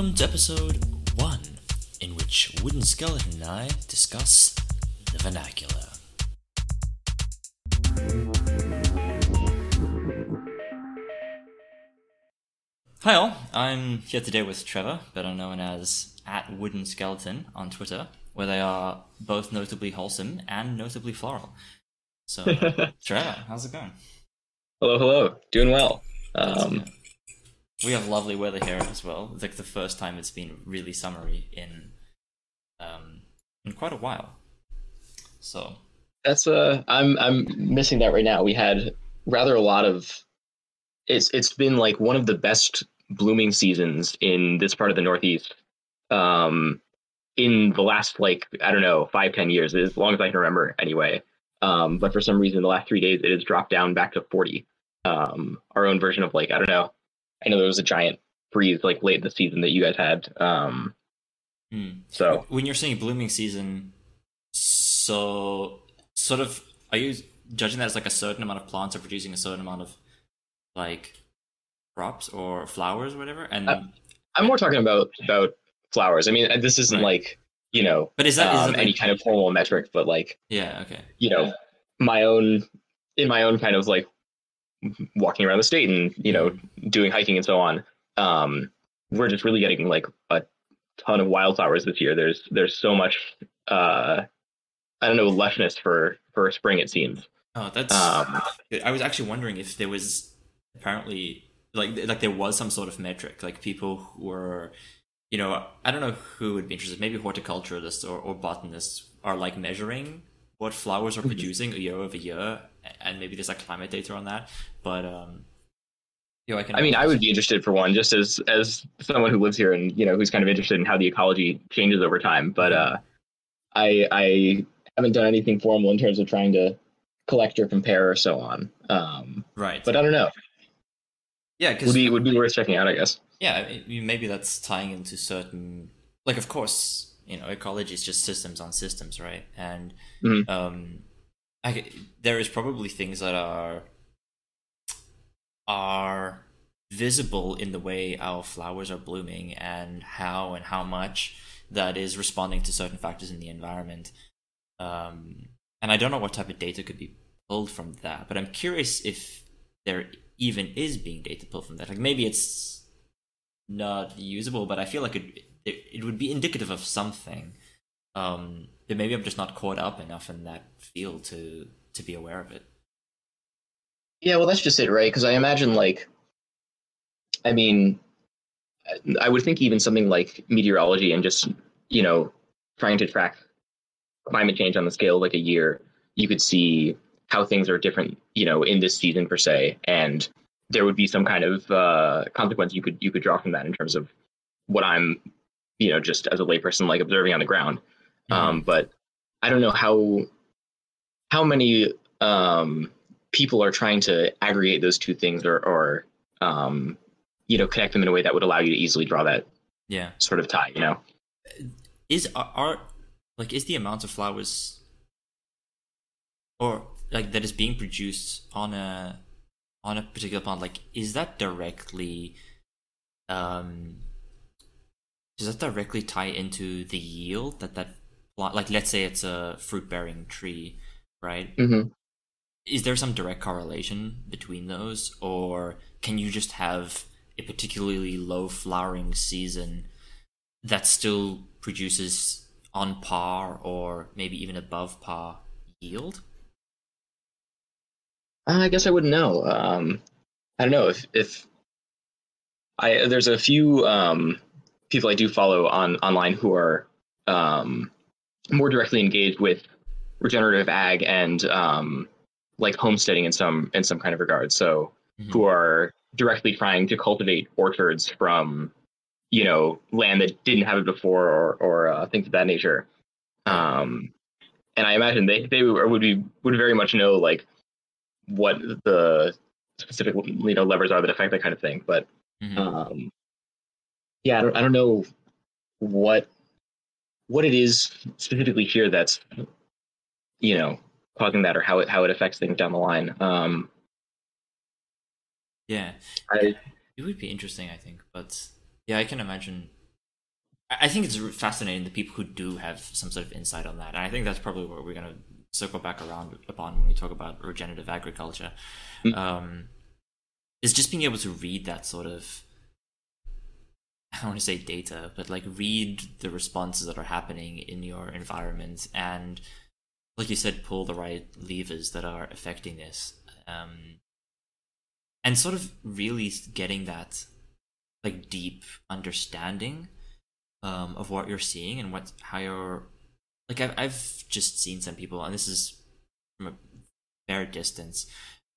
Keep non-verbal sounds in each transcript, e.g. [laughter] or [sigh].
Welcome to episode 1, in which Wooden Skeleton and I discuss the vernacular. Hi all, I'm here today with Trevor, better known as at Wooden Skeleton on Twitter, where they are both notably wholesome and notably floral. So, [laughs] Trevor, how's it going? Hello, hello. Doing well. Um. We have lovely weather here as well. It's like the first time it's been really summery in um in quite a while. So that's uh, I'm I'm missing that right now. We had rather a lot of. It's it's been like one of the best blooming seasons in this part of the Northeast. Um, in the last like I don't know five ten years, as long as I can remember anyway. Um, but for some reason, the last three days it has dropped down back to forty. Um, our own version of like I don't know. I know there was a giant freeze like late in the season that you guys had. Um, hmm. so when you're saying blooming season, so sort of are you judging that as like a certain amount of plants are producing a certain amount of like crops or flowers or whatever? And Uh, I'm more talking about about flowers. I mean, this isn't Right. like you know but is that, um, it any like- kind of formal metric, but like yeah okay you know my own in my own kind of like walking around the state and you know doing hiking and so on. Um, we're just really getting like a ton of wildflowers this year. There's there's so much uh, I don't know lushness for for spring. It seems. Oh, that's. Um, I was actually wondering if there was apparently like like there was some sort of metric, like people were, you know, I don't know who would be interested. Maybe horticulturalists or, or botanists are like measuring what flowers are Mhm. producing year over year, and maybe there's like climate data on that. But um, you know, I can. I mean, I would be interested for one, just as as someone who lives here and you know who's kind of interested in how the ecology changes over time. But uh, I I haven't done anything formal in terms of trying to collect or compare or so on. Um, right. but I don't know. yeah, because Would be would be worth checking out, I guess. yeah, I mean, maybe that's tying into certain like, of course, you know, ecology is just systems on systems, right? And Mhm. um, I, there is probably things that are are visible in the way our flowers are blooming and how and how much that is responding to certain factors in the environment. Um, and I don't know what type of data could be pulled from that, but I'm curious if there even is being data pulled from that. Like maybe it's not usable, but I feel like it it, it would be indicative of something. Um, but maybe I'm just not caught up enough in that field to to be aware of it. Yeah, well, that's just it, right? Because I imagine, like, I mean, I would think even something like meteorology and just, you know, trying to track climate change on the scale of like a year, you could see how things are different, you know, in this season per se, and there would be some kind of uh, consequence you could you could draw from that in terms of what I'm, you know, just as a layperson like observing on the ground. Um, but I don't know how how many um, people are trying to aggregate those two things or, or um, you know connect them in a way that would allow you to easily draw that yeah, sort of tie. You know, is are, are like is the amount of flowers or like that is being produced on a on a particular plant like is that directly um does that directly tie into the yield that that plant like let's say it's a fruit bearing tree right mm-hmm. Is there some direct correlation between those or can you just have a particularly low flowering season that still produces on par or maybe even above par yield I guess I wouldn't know. Um, I don't know if if I there's a few um, people I do follow on online who are um, more directly engaged with regenerative ag and um, like homesteading in some in some kind of regard. So Mhm. who are directly trying to cultivate orchards from you know land that didn't have it before or or uh, things of that nature. Um, and I imagine they they would be would very much know like what the specific you know levers are that affect that kind of thing. But Mhm. um, yeah, I don't, I don't know what what it is specifically here that's you know causing that or how it how it affects things down the line. Um, yeah I it would be interesting i think but yeah i can imagine I think it's fascinating the people who do have some sort of insight on that, and I think that's probably what we're gonna circle back around upon when we talk about regenerative agriculture. Mm-hmm. Um, is just being able to read that sort of I don't want to say data, but like read the responses that are happening in your environment and, like you said, pull the right levers that are affecting this. Um, and sort of really getting that like deep understanding um, of what you're seeing and what how you're like I've, I've just seen some people and this is from a fair distance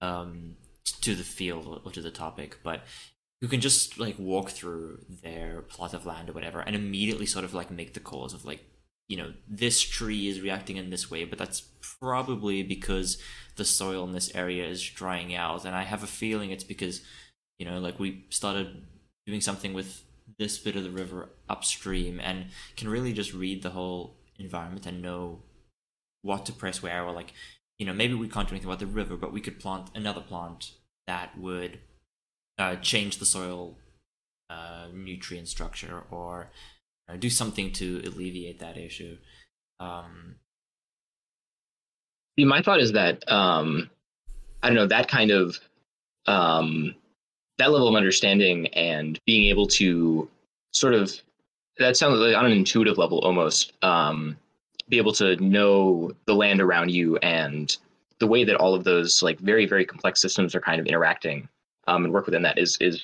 um, to the field or to the topic but who can just like walk through their plot of land or whatever and immediately sort of like make the calls of like you know this tree is reacting in this way but that's probably because the soil in this area is drying out. And i have a feeling it's because you know like we started doing something with this bit of the river upstream and can really just read the whole environment and know what to press where or like you know maybe we can't do anything about the river but we could plant another plant that would uh, change the soil uh, nutrient structure or uh, do something to alleviate that issue. Um, See, my thought is that um, I don't know that kind of um, that level of understanding and being able to sort of that sounds like on an intuitive level almost um, be able to know the land around you and the way that all of those like very very complex systems are kind of interacting um, and work within that is is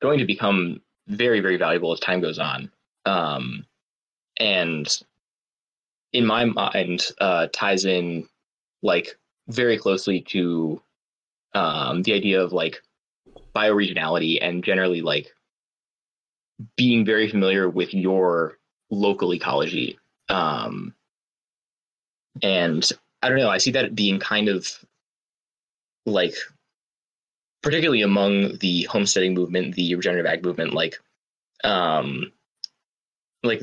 going to become very very valuable as time goes on um, and in my mind uh, ties in like very closely to um, the idea of like bioregionality and generally like being very familiar with your local ecology. Um, and i don't know i see that being kind of like particularly among the homesteading movement, the regenerative ag movement, like um, like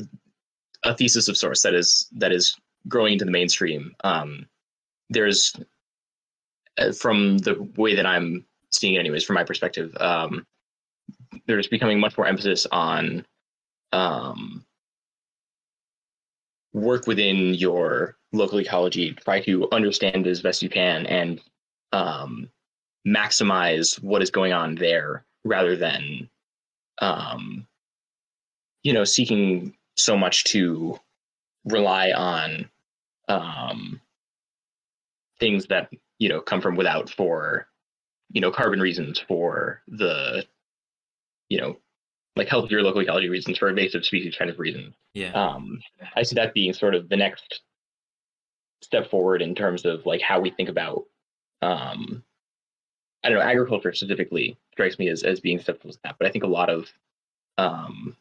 a thesis of sorts that is that is growing into the mainstream. Um, there's uh, from the way that I'm seeing it, anyways, from my perspective, um, there's becoming much more emphasis on um, work within your local ecology, try to understand as best you can, and um, maximize what is going on there rather than um, you know seeking so much to rely on um, things that you know come from without for you know carbon reasons for the you know like healthier local ecology reasons for invasive species kind of reasons yeah um i see that being sort of the next step forward in terms of like how we think about um I don't know, agriculture specifically strikes me as, as being susceptible to that. But I think a lot of um,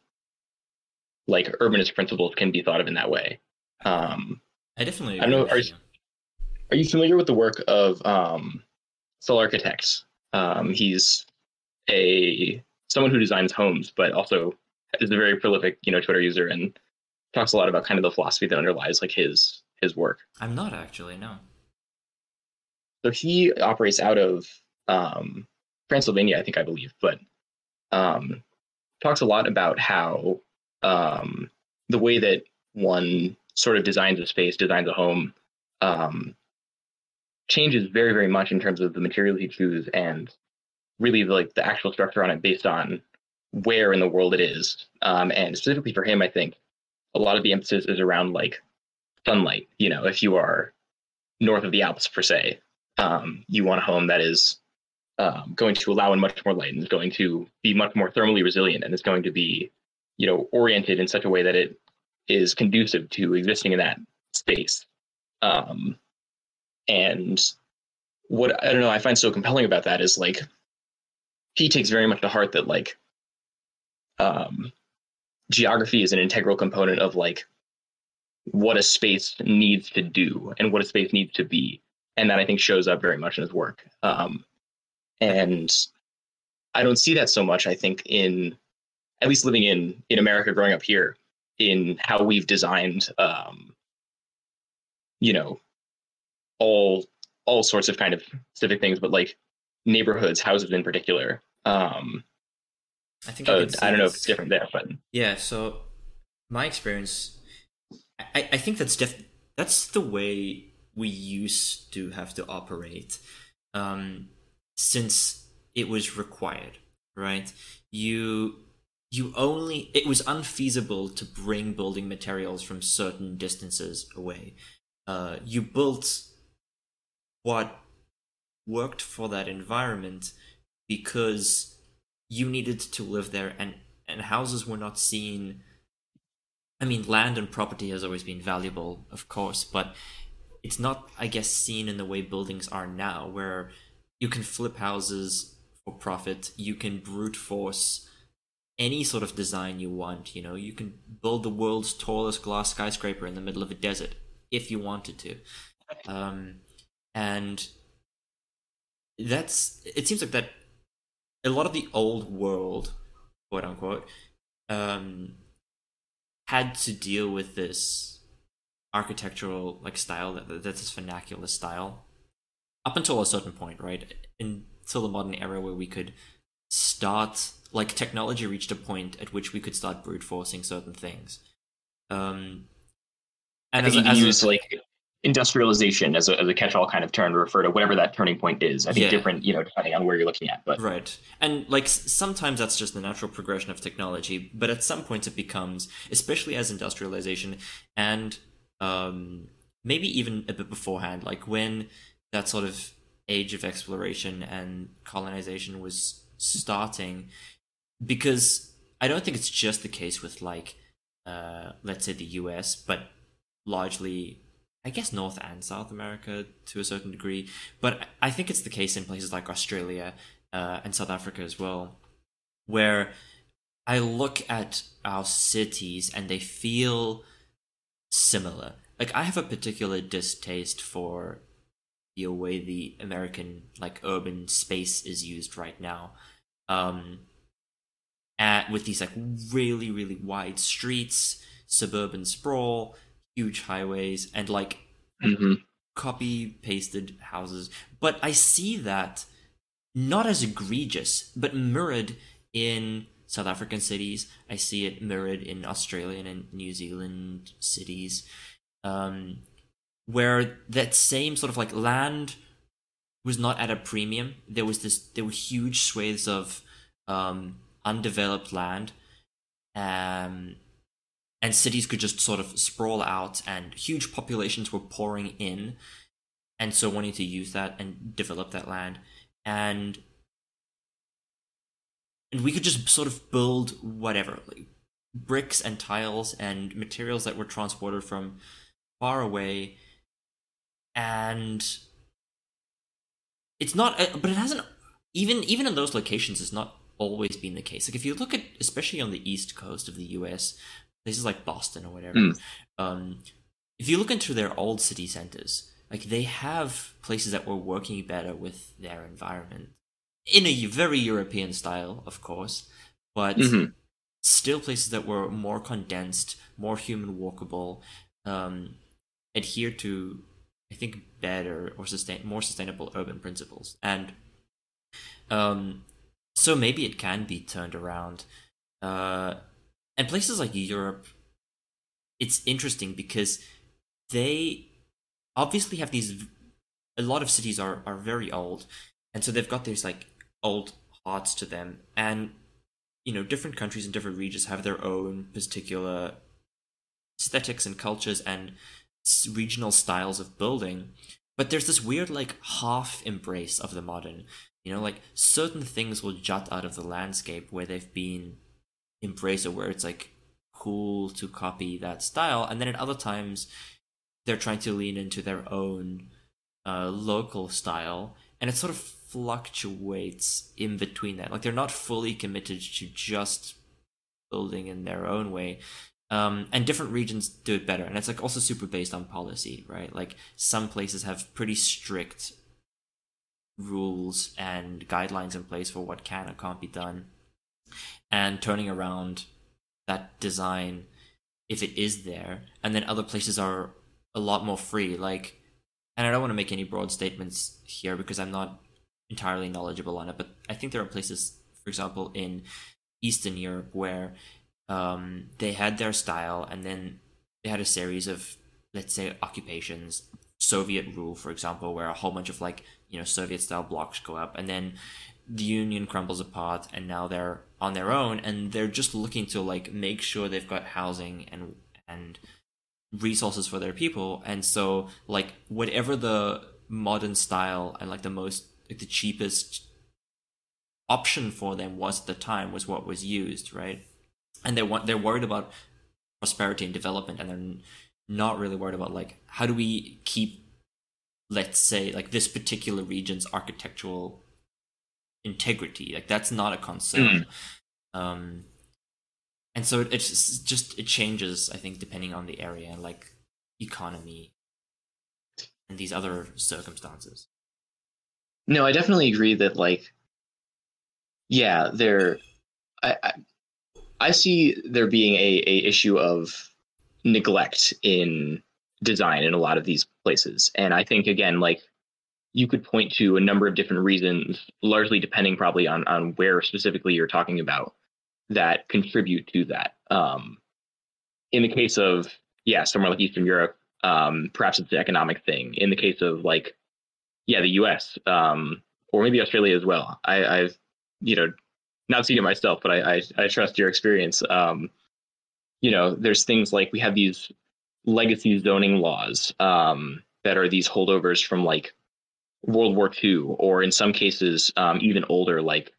like urbanist principles can be thought of in that way. Um, I definitely. I don't know. Are you, are you familiar with the work of um, Solarchitects? Um, he's a someone who designs homes, but also is a very prolific, you know, Twitter user and talks a lot about kind of the philosophy that underlies like his his work. I'm not actually no. So he operates out of um, Transylvania, I think I believe, but um, talks a lot about how um, the way that one sort of designs a space, designs a home, um, changes very, very much in terms of the materials you choose and really the, like the actual structure on it based on where in the world it is. Um, and specifically for him, I think a lot of the emphasis is around like sunlight. You know, if you are north of the Alps per se, um, you want a home that is um, going to allow in much more light and is going to be much more thermally resilient and is going to be, you know, oriented in such a way that it is conducive to existing in that space. Um, and what I don't know, I find so compelling about that is like he takes very much to heart that like um, geography is an integral component of like what a space needs to do and what a space needs to be and that i think shows up very much in his work um, and I don't see that so much. I think in at least living in in America, growing up here, in how we've designed, um, you know, all all sorts of kind of specific things, but like neighborhoods, houses in particular. Um, I think I, I don't know if it's different there, but yeah. So my experience, I, I think that's def- that's the way we used to have to operate, um, since it was required, right? You you only it was unfeasible to bring building materials from certain distances away. Uh, you built what worked for that environment because you needed to live there and and houses were not seen i mean land and property has always been valuable of course but it's not i guess seen in the way buildings are now where you can flip houses for profit you can brute force any sort of design you want you know? You can build the world's tallest glass skyscraper in the middle of a desert if you wanted to. Um, and that's it seems like that a lot of the old world quote unquote um had to deal with this architectural like style that that's this vernacular style up until a certain point right? Until the modern era where we could start like technology reached a point at which we could start brute forcing certain things. Um and I think as, you as use a, like industrialization as a, as a catch-all kind of term to refer to whatever that turning point is. I think yeah. different you know depending on where you're looking at but right. And like sometimes that's just the natural progression of technology but at some points it becomes especially as industrialization and um, maybe even a bit beforehand like when that sort of age of exploration and colonization was starting because i don't think it's just the case with like uh, let's say the us but largely I guess North and South America to a certain degree, but I think it's the case in places like Australia uh, and South Africa as well, where I look at our cities and they feel similar. Like I have a particular distaste for the way the American like urban space is used right now. Um, at, with these like really really wide streets, suburban sprawl, huge highways and like mm-hmm. copy pasted houses. But I see that not as egregious, but mirrored in South African cities. I see it mirrored in Australian and New Zealand cities, um, where that same sort of like land was not at a premium. There was this, there were huge swathes of um, undeveloped land, um, and cities could just sort of sprawl out and huge populations were pouring in. And so wanting to use that and develop that land. And and we could just sort of build whatever like bricks and tiles and materials that were transported from far away. And it's not uh, but it hasn't even even in those locations it's not always been the case like if you look at especially on the east coast of the US places like Boston or whatever. Mm. Um, if you look into their old city centers, like they have places that were working better with their environment in a very European style, of course, but mm-hmm. still places that were more condensed, more human walkable, um, adhere to, I think, better or sustain more sustainable urban principles, and um, so maybe it can be turned around. Uh, and places like Europe, it's interesting because they obviously have these. A lot of cities are are very old, and so they've got these like old hearts to them, and you know different countries and different regions have their own particular aesthetics and cultures and regional styles of building but there's this weird like half embrace of the modern you know like certain things will jut out of the landscape where they've been embraced or where it's like cool to copy that style and then at other times they're trying to lean into their own uh, local style and it sort of fluctuates in between that. Like they're not fully committed to just building in their own way um, and different regions do it better and it's like also super based on policy right? Like some places have pretty strict rules and guidelines in place for what can and can't be done. And turning around that design if it is there and then other places are a lot more free like and i don't want to make any broad statements here because i'm not entirely knowledgeable on it but i think there are places for example in eastern europe where um, they had their style, and then they had a series of, let's say, occupations, Soviet rule, for example, where a whole bunch of like you know Soviet style blocks go up, and then the Union crumbles apart, and now they're on their own, and they're just looking to like make sure they've got housing and and resources for their people, and so like whatever the modern style and like the most like the cheapest option for them was at the time was what was used, right? And they want they're worried about prosperity and development, and they're not really worried about like how do we keep, let's say, like this particular region's architectural integrity. Like that's not a concern. Mm. Um, and so it's just it changes, I think, depending on the area and like economy and these other circumstances. No, I definitely agree that like yeah, there I, I, I see there being a, a issue of neglect in design in a lot of these places. And I think again, like you could point to a number of different reasons, largely depending probably on on where specifically you're talking about that contribute to that. Um, in the case of yeah, somewhere like Eastern Europe, um, perhaps it's an economic thing. In the case of like yeah, the U.S. Um, or maybe Australia as well. I, I've you know, not seen it myself, but I, I, I trust your experience. Um, you know, there's things like we have these legacy zoning laws um, that are these holdovers from like World War II, or in some cases um, even older. Like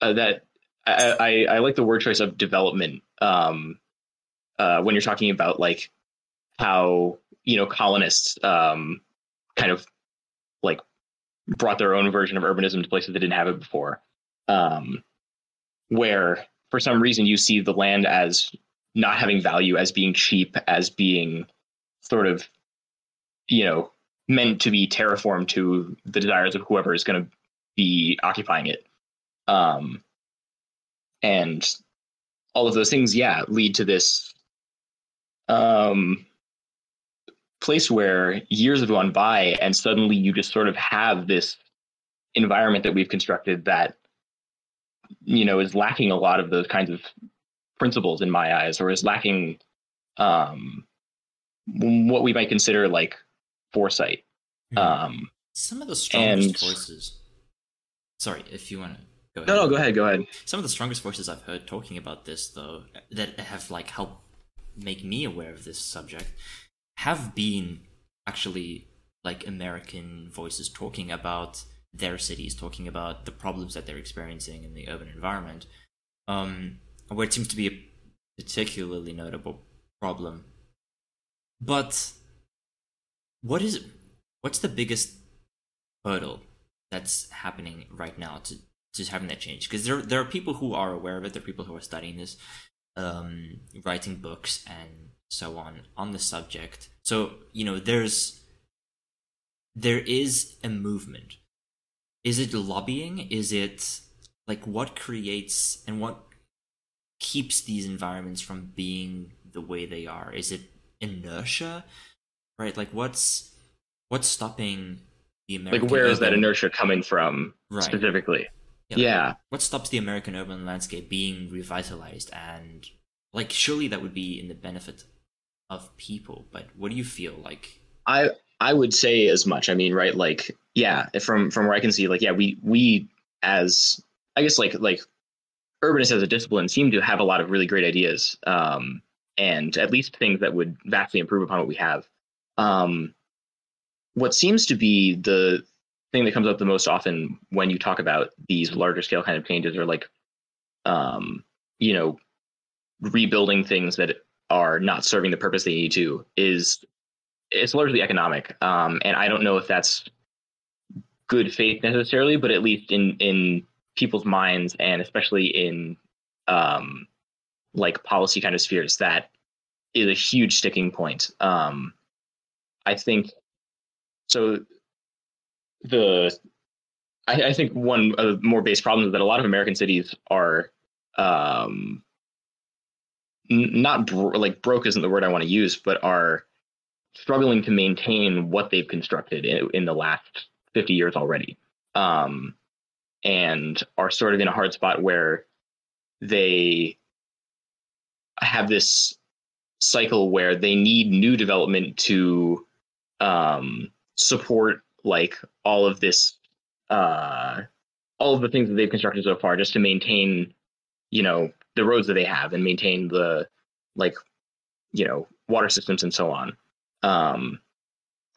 uh, that, I, I, I like the word choice of development um, uh, when you're talking about like how you know colonists um, kind of like brought their own version of urbanism to places that didn't have it before um, where for some reason you see the land as not having value, as being cheap, as being sort of, you know, meant to be terraformed to the desires of whoever is going to be occupying it. Um, and all of those things, yeah, lead to this um, place where years have gone by, and suddenly you just sort of have this environment that we've constructed that you know is lacking a lot of those kinds of principles in my eyes or is lacking um what we might consider like foresight. Mm-hmm. um some of the strongest and, voices sorry if you want to go ahead no no go ahead go ahead. Some of the strongest voices i've heard talking about this though that have like helped make me aware of this subject have been actually like american voices talking about their cities, talking about the problems that they're experiencing in the urban environment, um, where it seems to be a particularly notable problem. But what is what's the biggest hurdle that's happening right now to to having that change? Because there there are people who are aware of it. There are people who are studying this, um, writing books and so on on the subject. So you know, there's there is a movement is it lobbying is it like what creates and what keeps these environments from being the way they are is it inertia right like what's what's stopping the american like where urban... is that inertia coming from right. specifically yeah, yeah. Like, what stops the american urban landscape being revitalized and like surely that would be in the benefit of people but what do you feel like i I would say as much. I mean, right? Like, yeah, from from where I can see, like, yeah, we we as I guess like like urbanists as a discipline seem to have a lot of really great ideas, um, and at least things that would vastly improve upon what we have. Um, what seems to be the thing that comes up the most often when you talk about these larger scale kind of changes are like, um, you know, rebuilding things that are not serving the purpose they need to is it's largely economic, um, and I don't know if that's good faith necessarily, but at least in in people's minds and especially in um, like policy kind of spheres, that is a huge sticking point. Um, I think so. The I, I think one of the more base problems is that a lot of American cities are um, not bro- like broke isn't the word I want to use, but are struggling to maintain what they've constructed in, in the last 50 years already um, and are sort of in a hard spot where they have this cycle where they need new development to um, support like all of this uh, all of the things that they've constructed so far just to maintain you know the roads that they have and maintain the like you know water systems and so on um,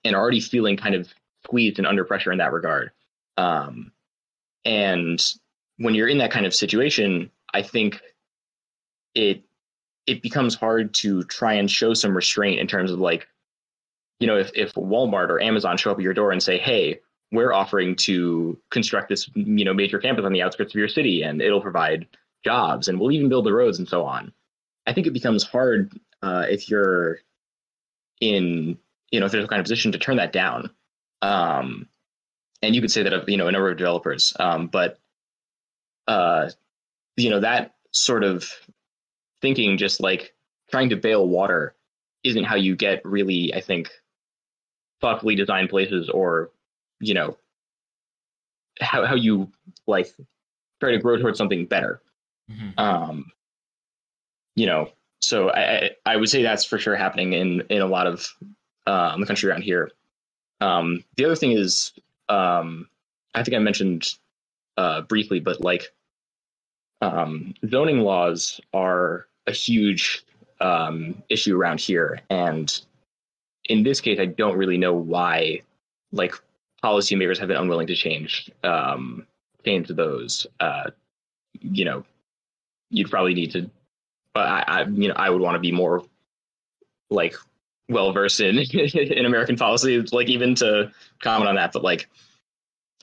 and already feeling kind of squeezed and under pressure in that regard. Um, and when you're in that kind of situation i think it it becomes hard to try and show some restraint in terms of like you know if, if walmart or amazon show up at your door and say hey we're offering to construct this you know major campus on the outskirts of your city and it'll provide jobs and we'll even build the roads and so on. I think it becomes hard uh, if you're in you know if there's a kind of position to turn that down. Um, and you could say that of you know a number of developers um, but uh, you know that sort of thinking just like trying to bail water isn't how you get really i think thoughtfully designed places or you know how, how you like try to grow towards something better Mhm. um you know so I, I I would say that's for sure happening in in a lot of um the country around here um the other thing is um i think i mentioned uh briefly but like um zoning laws are a huge um issue around here. And in this case i don't really know why like policymakers have been unwilling to change um change those uh you know you'd probably need to but I, I you know I would want to be more like well versed in [laughs] in American policy, like even to comment on that. But like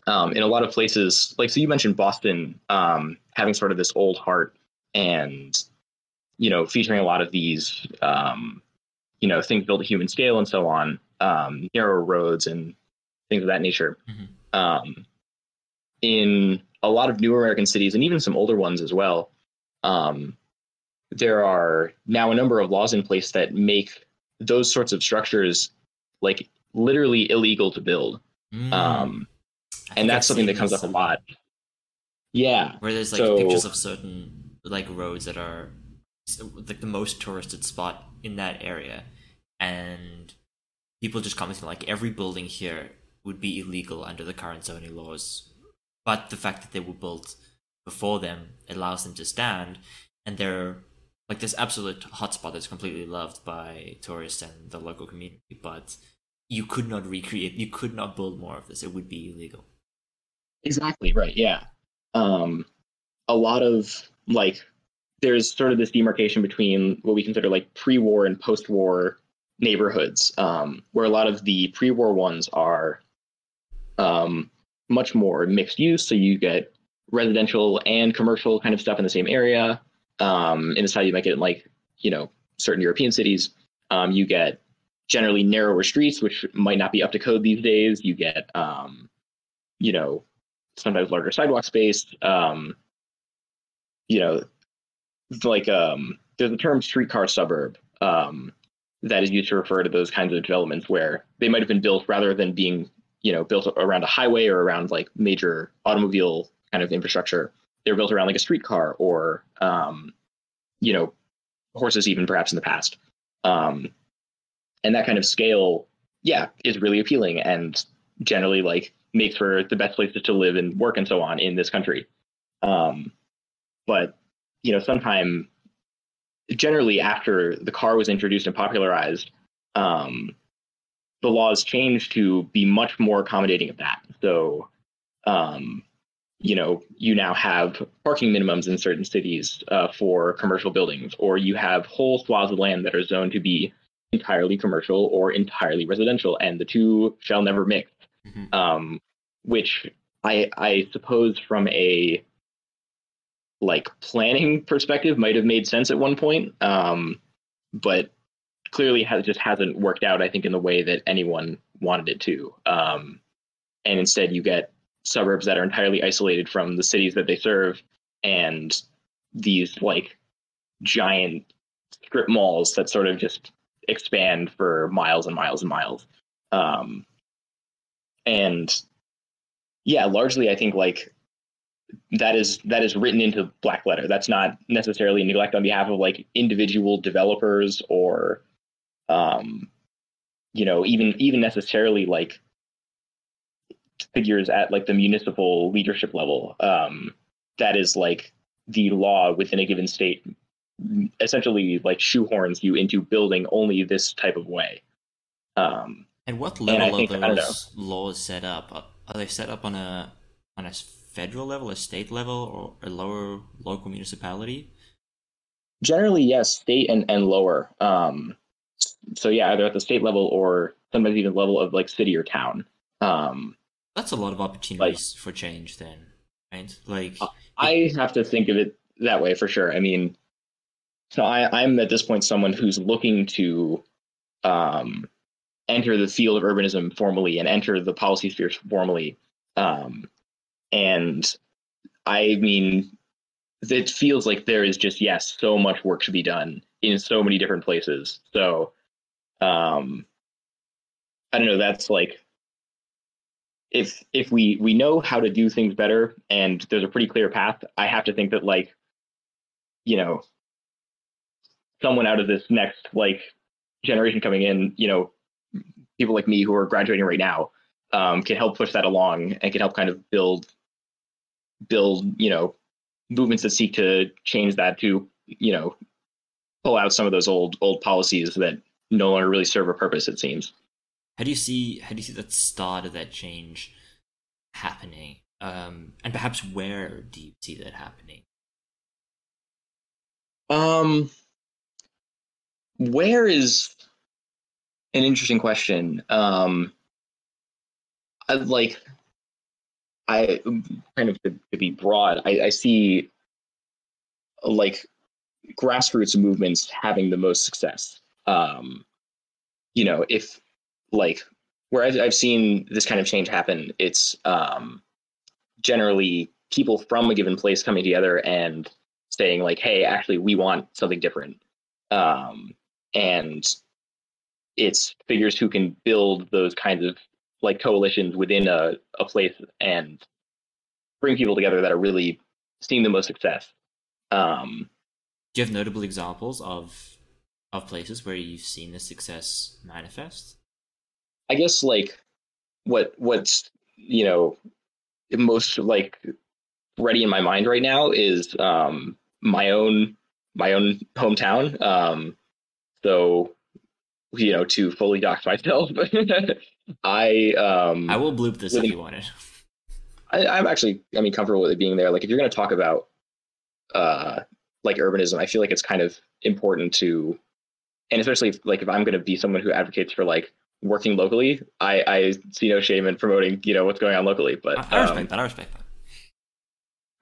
um, in a lot of places, like so you mentioned Boston um, having sort of this old heart and you know featuring a lot of these um, you know things built at human scale and so on, um, narrow roads and things of that nature. Mhm. Um, in a lot of new American cities and even some older ones as well, um, there are now a number of laws in place that make those sorts of structures like literally illegal to build. Mm. Um, I think and I've that's something that comes this up a lot. Yeah. where there's like So- pictures of certain like roads that are like the most touristed spot in that area and people just commenting like every building here would be illegal under the current zoning laws but the fact that they were built before them allows them to stand and they're like this absolute hotspot that's completely loved by tourists and the local community but you could not recreate you could not build more of this it would be illegal Exactly right. Yeah. Um, a lot of like there's sort of this demarcation between what we consider like pre-war and post-war neighborhoods, um, where a lot of the pre-war ones are um, much more mixed use. So you get residential and commercial kind of stuff in the same area. Um, in the south, you might get like you know certain European cities. Um, you get generally narrower streets, which might not be up to code these days. You get um, you know sometimes larger sidewalk space. Um, you know, like um, there's a term streetcar suburb um, that is used to refer to those kinds of developments where they might have been built rather than being, you know, built around a highway or around like major automobile kind of infrastructure. They're built around like a streetcar or, um, you know, horses even perhaps in the past. Um, and that kind of scale, yeah, is really appealing and generally like makes for the best places to live and work and so on in this country. Um, but you know, sometime generally after the car was introduced and popularized, um, the laws changed to be much more accommodating of that. So, um, you know, you now have parking minimums in certain cities uh, for commercial buildings, or you have whole swaths of land that are zoned to be entirely commercial or entirely residential, and the two shall never mix Mhm. um, which I I suppose from a like planning perspective might have made sense at one point, um, but clearly has just hasn't worked out. I think in the way that anyone wanted it to, um, and instead you get suburbs that are entirely isolated from the cities that they serve, and these like giant strip malls that sort of just expand for miles and miles and miles. Um, and yeah largely i think like that is that is written into black letter. That's not necessarily neglect on behalf of like individual developers or um you know even even necessarily like figures at like the municipal leadership level um that is like the law within a given state essentially like shoehorns you into building only this type of way um and what level and I those laws set up? Are- Are they set up on a on a federal level, a state level, or a lower local municipality? generally yes state and, and lower um so yeah either at the state level or sometimes even level of like city or town um That's a lot of opportunities for change, then, right? Like, I have to think of it that way for sure. I mean, so I, I'm at this point someone who's looking to um, enter the field of urbanism formally and enter the policy sphere formally. Um, and I mean, it feels like there is just, yes, so much work to be done in so many different places. So um, I don't know, that's like, if if we we know how to do things better and there's a pretty clear path i have to think that like you know someone out of this next like generation coming in you know people like me who are graduating right now um, can help push that along and can help kind of build build you know movements that seek to change that to you know pull out some of those old old policies that no longer really serve a purpose it seems how do you see how do you see that start of that change happening? Um, and perhaps where do you see that happening? Um, where is an interesting question. Um, I like, I kind of to, to be broad. I, I see like grassroots movements having the most success. Um, you know, if like where I've, I've seen this kind of change happen, it's um, generally people from a given place coming together and saying like, "Hey, actually, we want something different," um, and it's figures who can build those kinds of like coalitions within a, a place and bring people together that are really seeing the most success. Um, Do you have notable examples of of places where you've seen this success manifest? I guess like what what's you know most like ready in my mind right now is um my own my own hometown. Um so you know to fully dox myself [laughs] I um I will bloop this if you want it. I, I'm actually, I mean, comfortable with it being there. Like, if you're going to talk about, uh, like urbanism, I feel like it's kind of important to, and especially if, like if I'm going to be someone who advocates for like working locally, I, I see no shame in promoting, you know, what's going on locally. But I, I respect um, that. I respect that.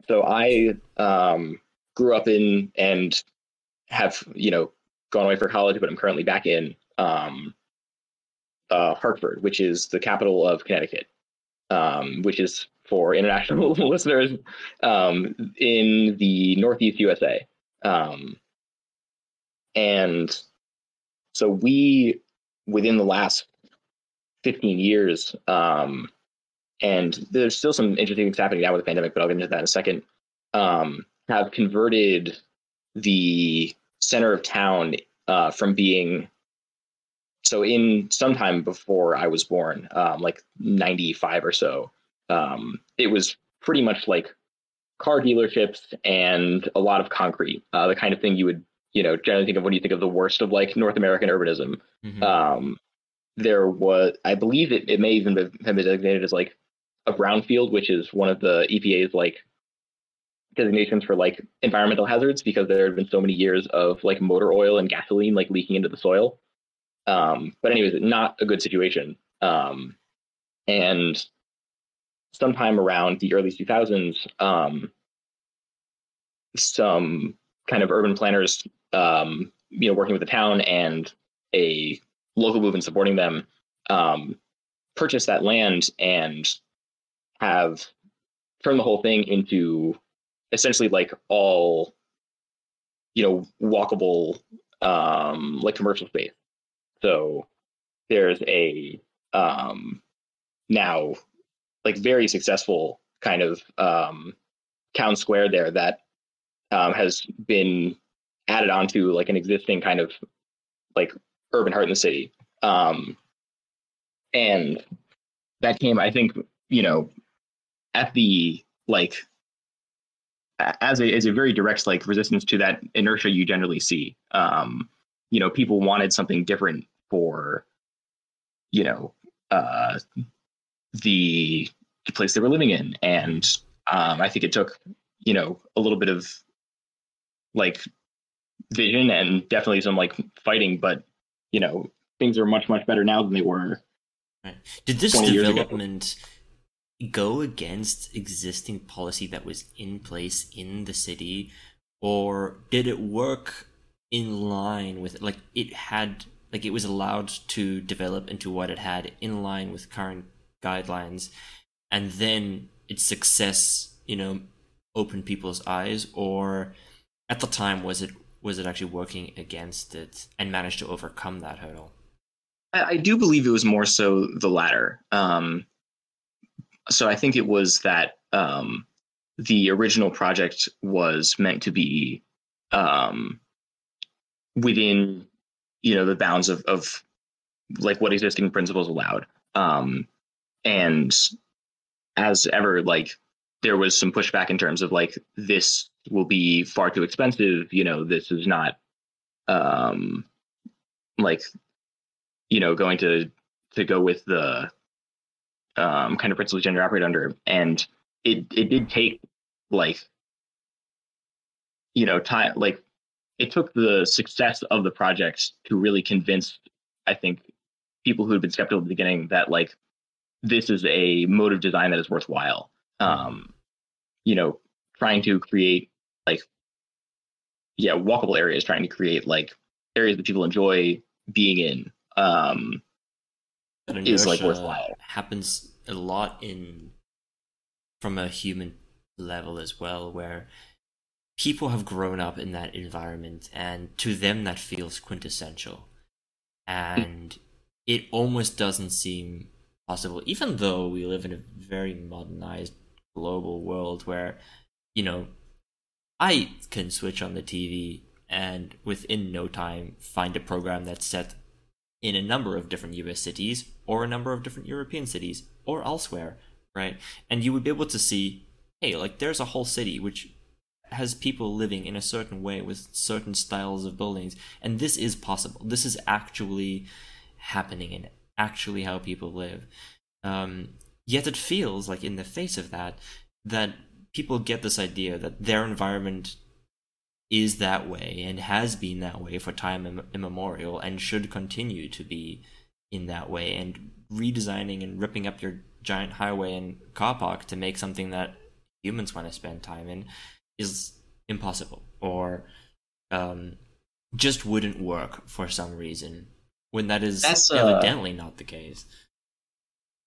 so I um, grew up in and have you know gone away for college, but I'm currently back in um, uh, Hartford, which is the capital of Connecticut, um, which is for international [laughs] listeners um, in the Northeast USA. Um, and so we, within the last 15 years, um, and there's still some interesting things happening now with the pandemic, but I'll get into that in a second. Um, have converted the center of town uh, from being so in sometime before I was born, um, like 95 or so, um, it was pretty much like car dealerships and a lot of concrete, uh, the kind of thing you would, you know, generally think of when you think of the worst of like North American urbanism Mhm. um, there was, I believe it, it may even have been designated as like a brownfield, which is one of the EPA's like designations for like environmental hazards because there had been so many years of like motor oil and gasoline like leaking into the soil. Um, but anyways, not a good situation. Um, and sometime around the early 2000s, um, some kind of urban planners, um, you know, working with the town and a local movement supporting them, um, purchase that land and have turned the whole thing into essentially like all, you know, walkable, um, like commercial space. So there's a um, now like very successful kind of um, town square there that um, has been added onto like an existing kind of like urban heart in the city. Um, and that came, I think, you know, at the like as a as a very direct like resistance to that inertia you generally see. Um, you know, people wanted something different for, you know, uh, the the place they were living in, and um, I think it took you know a little bit of like vision and definitely some like fighting, but you know things are much much better now than they were. Right. Did this 20 years ago. development go against existing policy that was in place in the city, or did it work in line with like it had like it was allowed to develop into what it had in line with current guidelines, and then its success, you know, opened people's eyes, or at the time was it was it actually working against it and managed to overcome that hurdle? I, I do believe it was more so the latter. Um, so I think it was that um, the original project was meant to be um, within, you know, the bounds of, of like what existing principles allowed. Um, and as ever, like there was some pushback in terms of like this will be far too expensive. You know, this is not um, like you know going to to go with the um, kind of principles gender operate under, and it it did take like you know time like it took the success of the project to really convince I think people who had been skeptical at the beginning that like this is a mode of design that is worthwhile. Um, you know, trying to create like yeah walkable areas, trying to create like areas that people enjoy being in. Um, is, like, worthwhile. Happens a lot in from a human level as well, where people have grown up in that environment, and to them that feels quintessential, and it almost doesn't seem possible, even though we live in a very modernized global world where you know I can switch on the TV and within no time find a program that's set in a number of different US cities or a number of different European cities or elsewhere, right? And you would be able to see, hey, like there's a whole city which has people living in a certain way with certain styles of buildings, and this is possible. This is actually happening and actually how people live. Um, yet it feels like in the face of that, that people get this idea that their environment is that way and has been that way for time immemorial and should continue to be in that way and redesigning and ripping up your giant highway and car park to make something that humans want to spend time in is impossible or um, just wouldn't work for some reason when that is That's, uh, evidently not the case.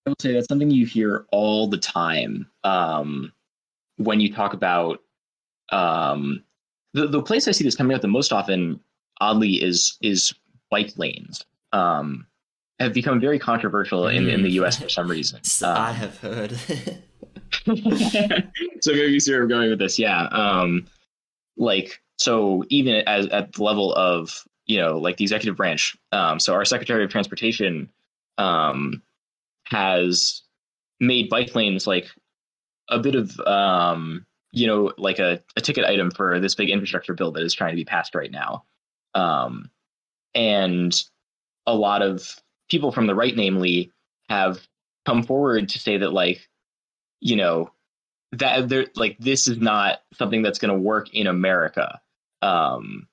I would say that's something you hear all the time um, when you talk about um, the the place I see this coming up the most often. Oddly, is is bike lanes. Um, have become very controversial in, in the Mm. U.S. for some reason. So Um, i have heard [laughs] so maybe you see where I'm going with this. Yeah. Um, like so even as at the level of you know like the executive branch. Um, so our Secretary of Transportation um, has made bike lanes like a bit of um, you know like a, a ticket item for this big infrastructure bill that is trying to be passed right now. Um, and a lot of people from the right, namely, have come forward to say that like you know that they're like this is not something that's going to work in america um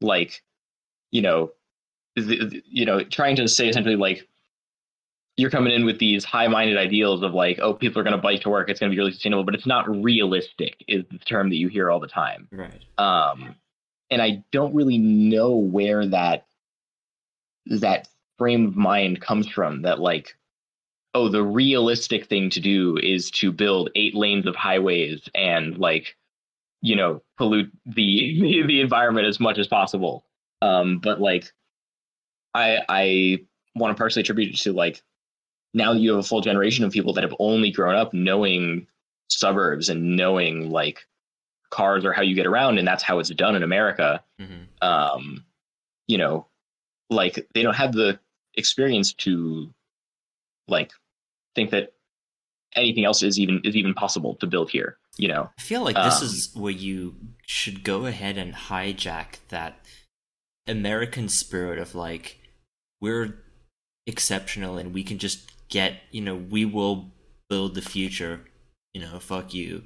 like you know the, the- you know trying to say essentially like you're coming in with these high-minded ideals of like oh people are going to bike to work it's going to be really sustainable but it's not realistic is the term that you hear all the time right um, and I don't really know where that that frame of mind comes from. That like, oh, the realistic thing to do is to build eight lanes of highways and like, you know, pollute the [laughs] the, environment as much as possible. Um, but like, I I want to partially attribute it to like now you have a full generation of people that have only grown up knowing suburbs and knowing like cars or how you get around and that's how it's done in America. hmm Um, you know, like they don't have the experience to like think that anything else is even is even possible to build here. You know, I feel like this Um, is where you should go ahead and hijack that American spirit of like we're exceptional and we can just get you know we will build the future you know fuck you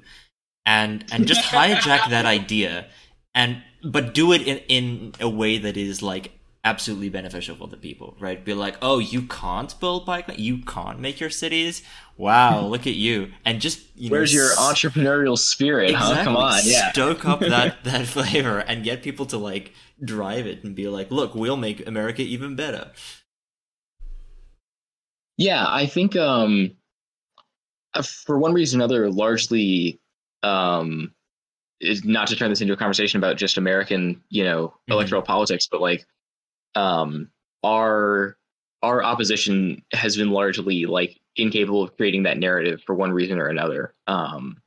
and and just [laughs] hijack that idea and but do it in in a way that is like absolutely beneficial for the people right be like oh you can't build bike you can't make your cities wow [laughs] look at you and just you where's know, your entrepreneurial spirit, huh? Come on, yeah. Stoke up [laughs] that that flavor and get people to like drive it and be like, "Look, we'll make America even better." Yeah, I think um uh, for one reason or another, largely um is not to turn this into a conversation about just American, you know, Mhm. electoral politics, but like um our our opposition has been largely like incapable of creating that narrative for one reason or another. Um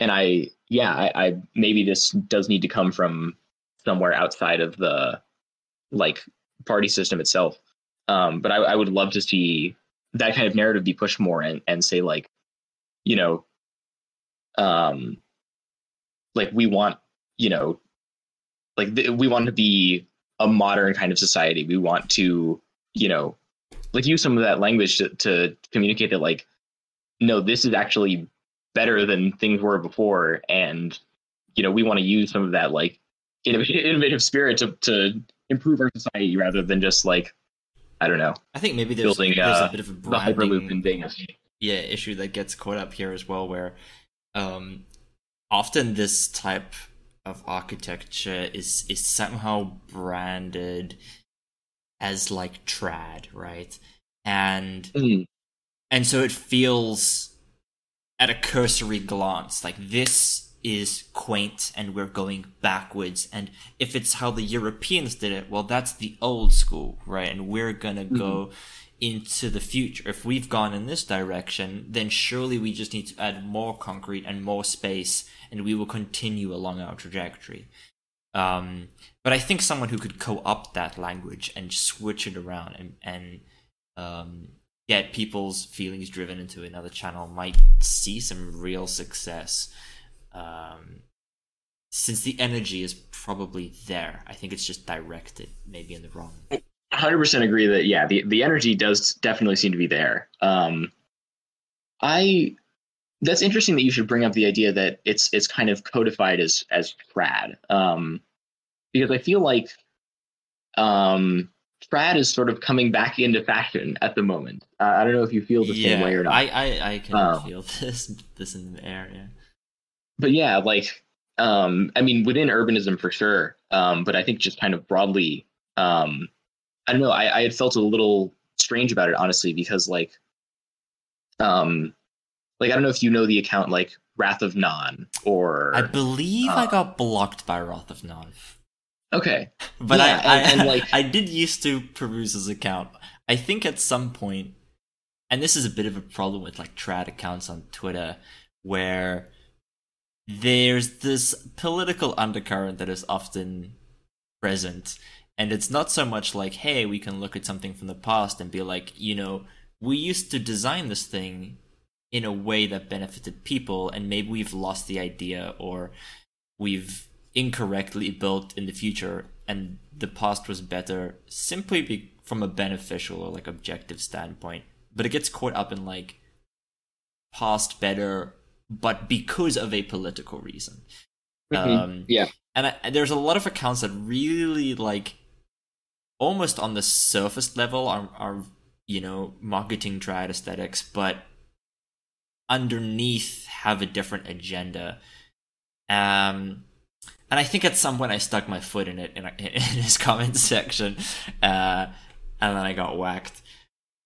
and I yeah, I, I maybe this does need to come from somewhere outside of the like party system itself. Um, but I, I would love to see that kind of narrative be pushed more and, and say like, you know, um, like we want, you know, like th- we want to be a modern kind of society. We want to, you know, like use some of that language to, to communicate that like, no, this is actually better than things were before. And, you know, we want to use some of that like innovative, [laughs] innovative spirit to, to improve our society rather than just like, I don't know, I think maybe there's, building there's uh, a bit of a the Hyperloop in branding Vegas. yeah issue that gets caught up here as well, where um, often this type of architecture is is somehow branded as like trad, right? And Mm, and so it feels at a cursory glance like this is quaint and we're going backwards. And if it's how the europeans did it well that's the old school right? And we're gonna go into the future. If we've gone in this direction then surely we just need to add more concrete and more space and we will continue along our trajectory. Um, but i think someone who could co-opt that language and switch it around and, and um, get people's feelings driven into another channel might see some real success. Um, since the energy is probably there, I think it's just directed maybe in the wrong. 100% agree that yeah the, the energy does definitely seem to be there um i that's interesting that you should bring up the idea that it's it's kind of codified as as trad um because i feel like um trad is sort of coming back into fashion at the moment uh, i don't know if you feel the same way or not I, I, I can Oh. feel [laughs] this this in the air. Yeah. But yeah, like um I mean within urbanism for sure. Um but I think just kind of broadly um I don't know, I, I had felt a little strange about it honestly because like um like I don't know if you know the account like Wrath of Gnon or I believe I uh, got blocked by Wrath of Gnon. Okay. [laughs] But Yeah, I, I, and- and, like- I [laughs] did used to peruse his account. I think at some point, and this is a bit of a problem with like trad accounts on Twitter, where there's this political undercurrent that is often present, and it's not so much like, hey, we can look at something from the past and be like, you know, we used to design this thing in a way that benefited people, and maybe we've lost the idea or we've incorrectly built in the future and the past was better simply be- from a beneficial or like objective standpoint. But it gets caught up in like past better but because of a political reason Mhm. um Yeah. and, I, there's a lot of accounts that really like almost on the surface level are are you know marketing trad aesthetics but underneath have a different agenda um and I think at some point I stuck my foot in it in, [laughs] in his comment section, uh, and then I got whacked.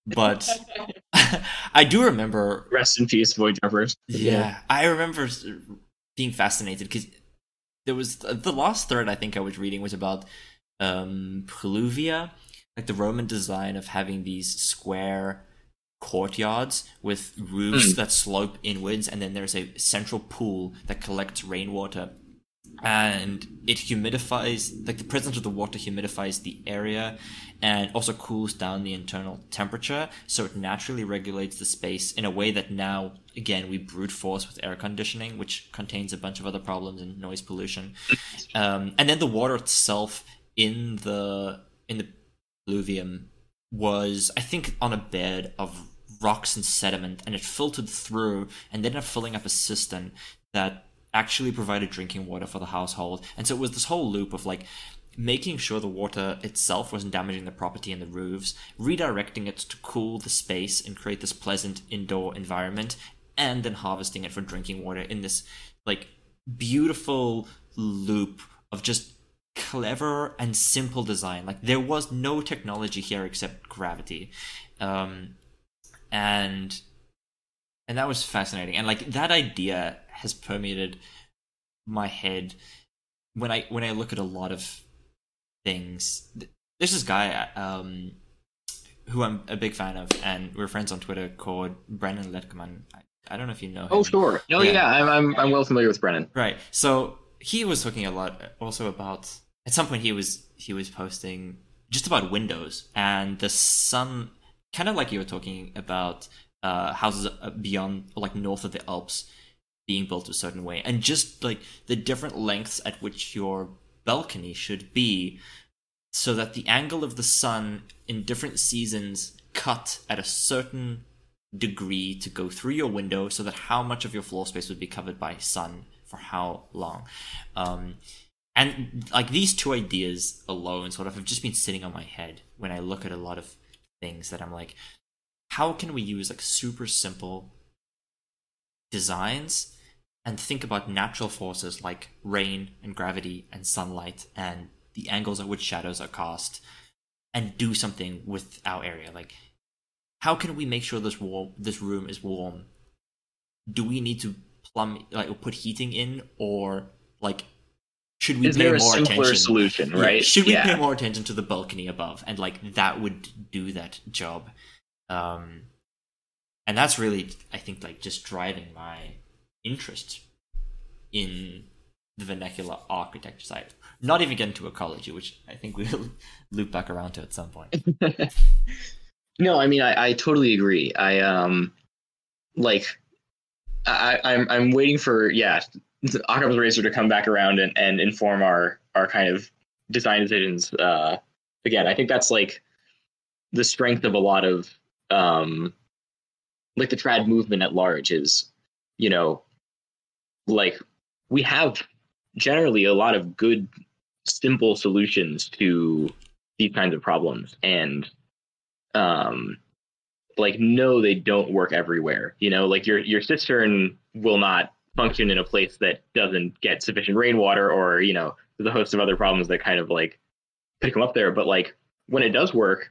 But [laughs] [laughs] I do remember, Rest in peace, Voidjumpers. yeah, I remember being fascinated because there was the last thread I think I was reading was about um, Pluvia, like the Roman design of having these square courtyards with roofs Mm. that slope inwards, and then there's a central pool that collects rainwater and it humidifies like the presence of the water humidifies the area and also cools down the internal temperature. So it naturally regulates the space in a way that now again we brute force with air conditioning which contains a bunch of other problems and noise pollution. Um, and then the water itself in the in the impluvium was i think on a bed of rocks and sediment and it filtered through and ended up filling up a cistern that actually provided drinking water for the household. And so it was this whole loop of like making sure the water itself wasn't damaging the property and the roofs, redirecting it to cool the space and create this pleasant indoor environment, and then harvesting it for drinking water in this like beautiful loop of just clever and simple design. Like there was no technology here except gravity. Um, and and that was fascinating. And like that idea has permeated my head when I when I look at a lot of things. There's this guy um, who I'm a big fan of, and we're friends on Twitter called Brennan Letkeman. I, I don't know if you know. Oh, him. sure. No, yeah, yeah I'm, I'm I'm well familiar with Brennan. Right. So he was talking a lot also about. At some point, he was he was posting just about Windows and the sun, kind of like you were talking about uh, houses beyond, like north of the Alps being built a certain way. And just like the different lengths at which your balcony should be so that the angle of the sun in different seasons cut at a certain degree to go through your window so that how much of your floor space would be covered by sun for how long. Um, and like these two ideas alone sort of have just been sitting on my head when i look at a lot of things that i'm like how can we use like super simple designs and think about natural forces like rain and gravity and sunlight and the angles at which shadows are cast and do something with our area. Like how can we make sure this warm this room is warm? Do we need to plumb like put heating in or like should we Is pay there a more simpler attention? solution, Yeah, right? should we yeah. pay more attention to the balcony above? And like that would do that job. Um and that's really i think like just driving my interest in the vernacular architecture side not even getting to ecology which i think we'll [laughs] loop back around to at some point [laughs] no, I mean I, I totally agree. I um like I, I'm I'm waiting for yeah Occam's razor to come back around and, and inform our our kind of design decisions. Uh, again, I think that's like the strength of a lot of um like the trad movement at large is you know like we have generally a lot of good simple solutions to these kinds of problems. And um like no they don't work everywhere you know? Like your your cistern will not function in a place that doesn't get sufficient rainwater or you know there's a host of other problems that kind of like pick them up there. But like when it does work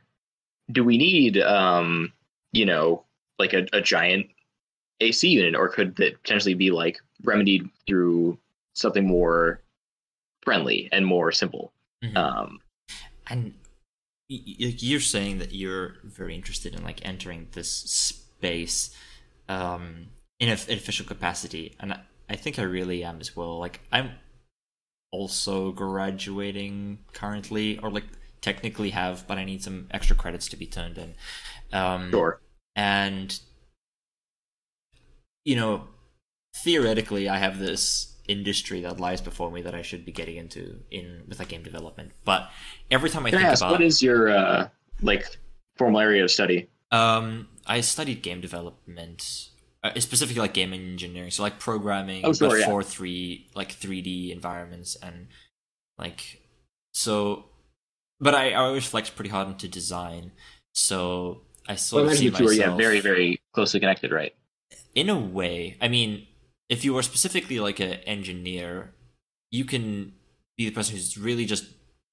do we need um you know like a, a giant ac unit or could that potentially be like remedied through something more friendly and more simple? Mhm. um and y- y- you're saying that you're very interested in like entering this space um in a- an official capacity and I, I think i really am as well. Like i'm also graduating currently or like technically have but i need some extra credits to be turned in. Um sure. and you know theoretically i have this industry that lies before me that i should be getting into in with like game development. But every time i Can I think ask, about what is your uh like formal area of study? Um i studied game development uh, specifically like game engineering. So like programming Oh, sure, yeah. for three like 3d environments and like so but i, I always flex pretty hard into design. So i sort well, of see imagine the two myself yeah very very closely connected right in a way i mean if you are specifically like an engineer you can be the person who's really just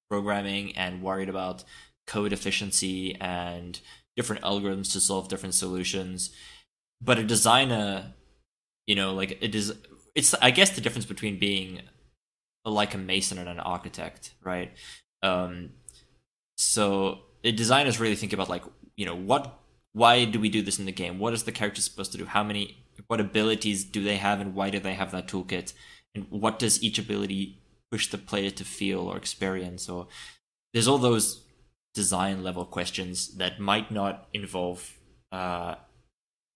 programming and worried about code efficiency and different algorithms to solve different solutions. But a designer you know like it is it's i guess the difference between being like a mason and an architect right? Um so a designers really think about like you know what why do we do this in the game? What is the character supposed to do? How many what abilities do they have and why do they have that toolkit? And what does each ability push the player to feel or experience? Or there's all those design level questions that might not involve uh,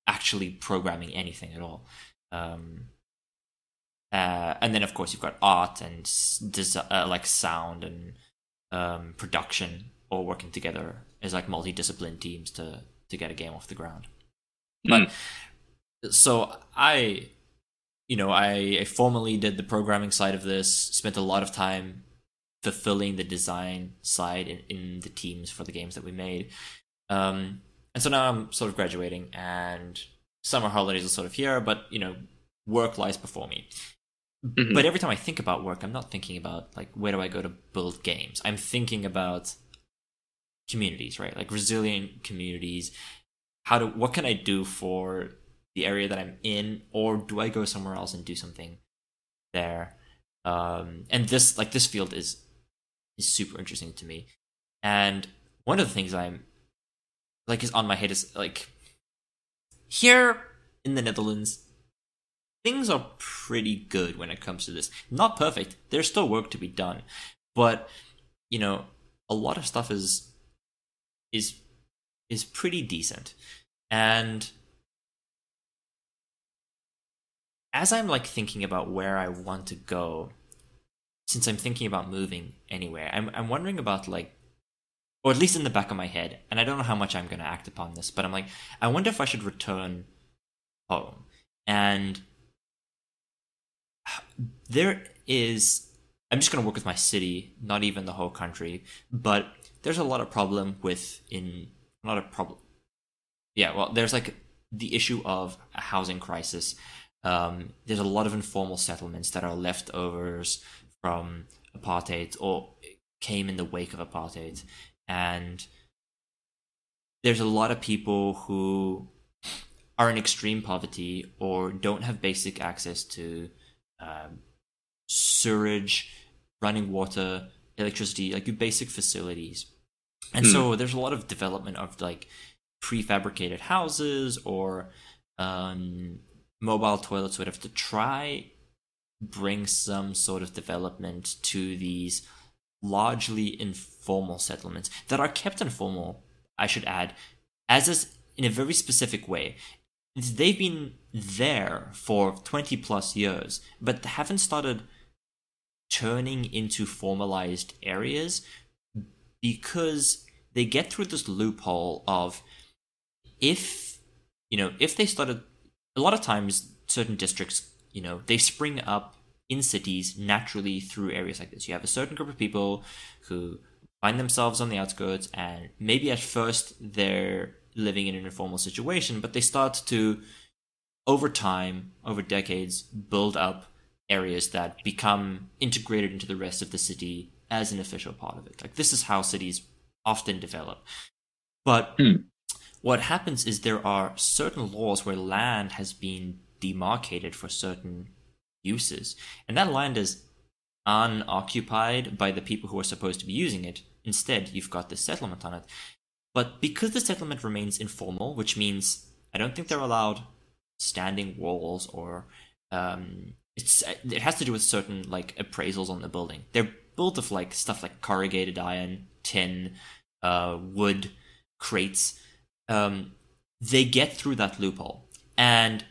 actually programming anything at all. Um, uh, and then of course you've got art and uh, like sound and um, production all working together as like multidiscipline teams to to get a game off the ground. Mm. But so I, you know, I, I formally did the programming side of this. Spent a lot of time fulfilling the design side in, in the teams for the games that we made. Um, and so now I'm sort of graduating, and summer holidays are sort of here, but you know, work lies before me. Mm-hmm. But every time I think about work, I'm not thinking about like where do I go to build games. I'm thinking about communities, right? Like resilient communities. How do what can I do for the area that I'm in, or do I go somewhere else and do something there? Um, and this like this field is is super interesting to me. And one of the things I'm like is on my head is like here in the Netherlands, things are pretty good when it comes to this. Not perfect. There's still work to be done. But, you know, a lot of stuff is is is pretty decent. And as I'm like thinking about where I want to go, since I'm thinking about moving anywhere, I'm I'm wondering about like or at least in the back of my head, and I don't know how much I'm gonna act upon this, but I'm like, I wonder if I should return home. And there is i'm just to work with my city not even the whole country but there's a lot of problem with in not a problem yeah well there's like the issue of a housing crisis. Um, there's a lot of informal settlements that are leftovers from apartheid or came in the wake of apartheid. And there's a lot of people who are in extreme poverty or don't have basic access to um, sewage, running water, electricity, like your basic facilities. And mm. so there's a lot of development of like prefabricated houses or um, mobile toilets, whatever, to try bring some sort of development to these largely informal settlements that are kept informal, I should add, as is in a very specific way they've been there for 20 plus years, but haven't started turning into formalized areas because they get through this loophole of if, you know, if they started, a lot of times certain districts, you know, they spring up in cities naturally through areas like this. You have a certain group of people who find themselves on the outskirts and maybe at first they're living in an informal situation, but they start to, over time, over decades, build up areas that become integrated into the rest of the city as an official part of it. Like this is how cities often develop. But hmm. what happens is there are certain laws where land has been demarcated for certain uses, and that land is unoccupied by the people who are supposed to be using it. Instead, you've got this settlement on it. But because the settlement remains informal, which means I don't think they're allowed standing walls or um, it's it has to do with certain like appraisals on the building. They're built of like stuff like corrugated iron, tin, uh, wood, crates. Um, they get through that loophole, and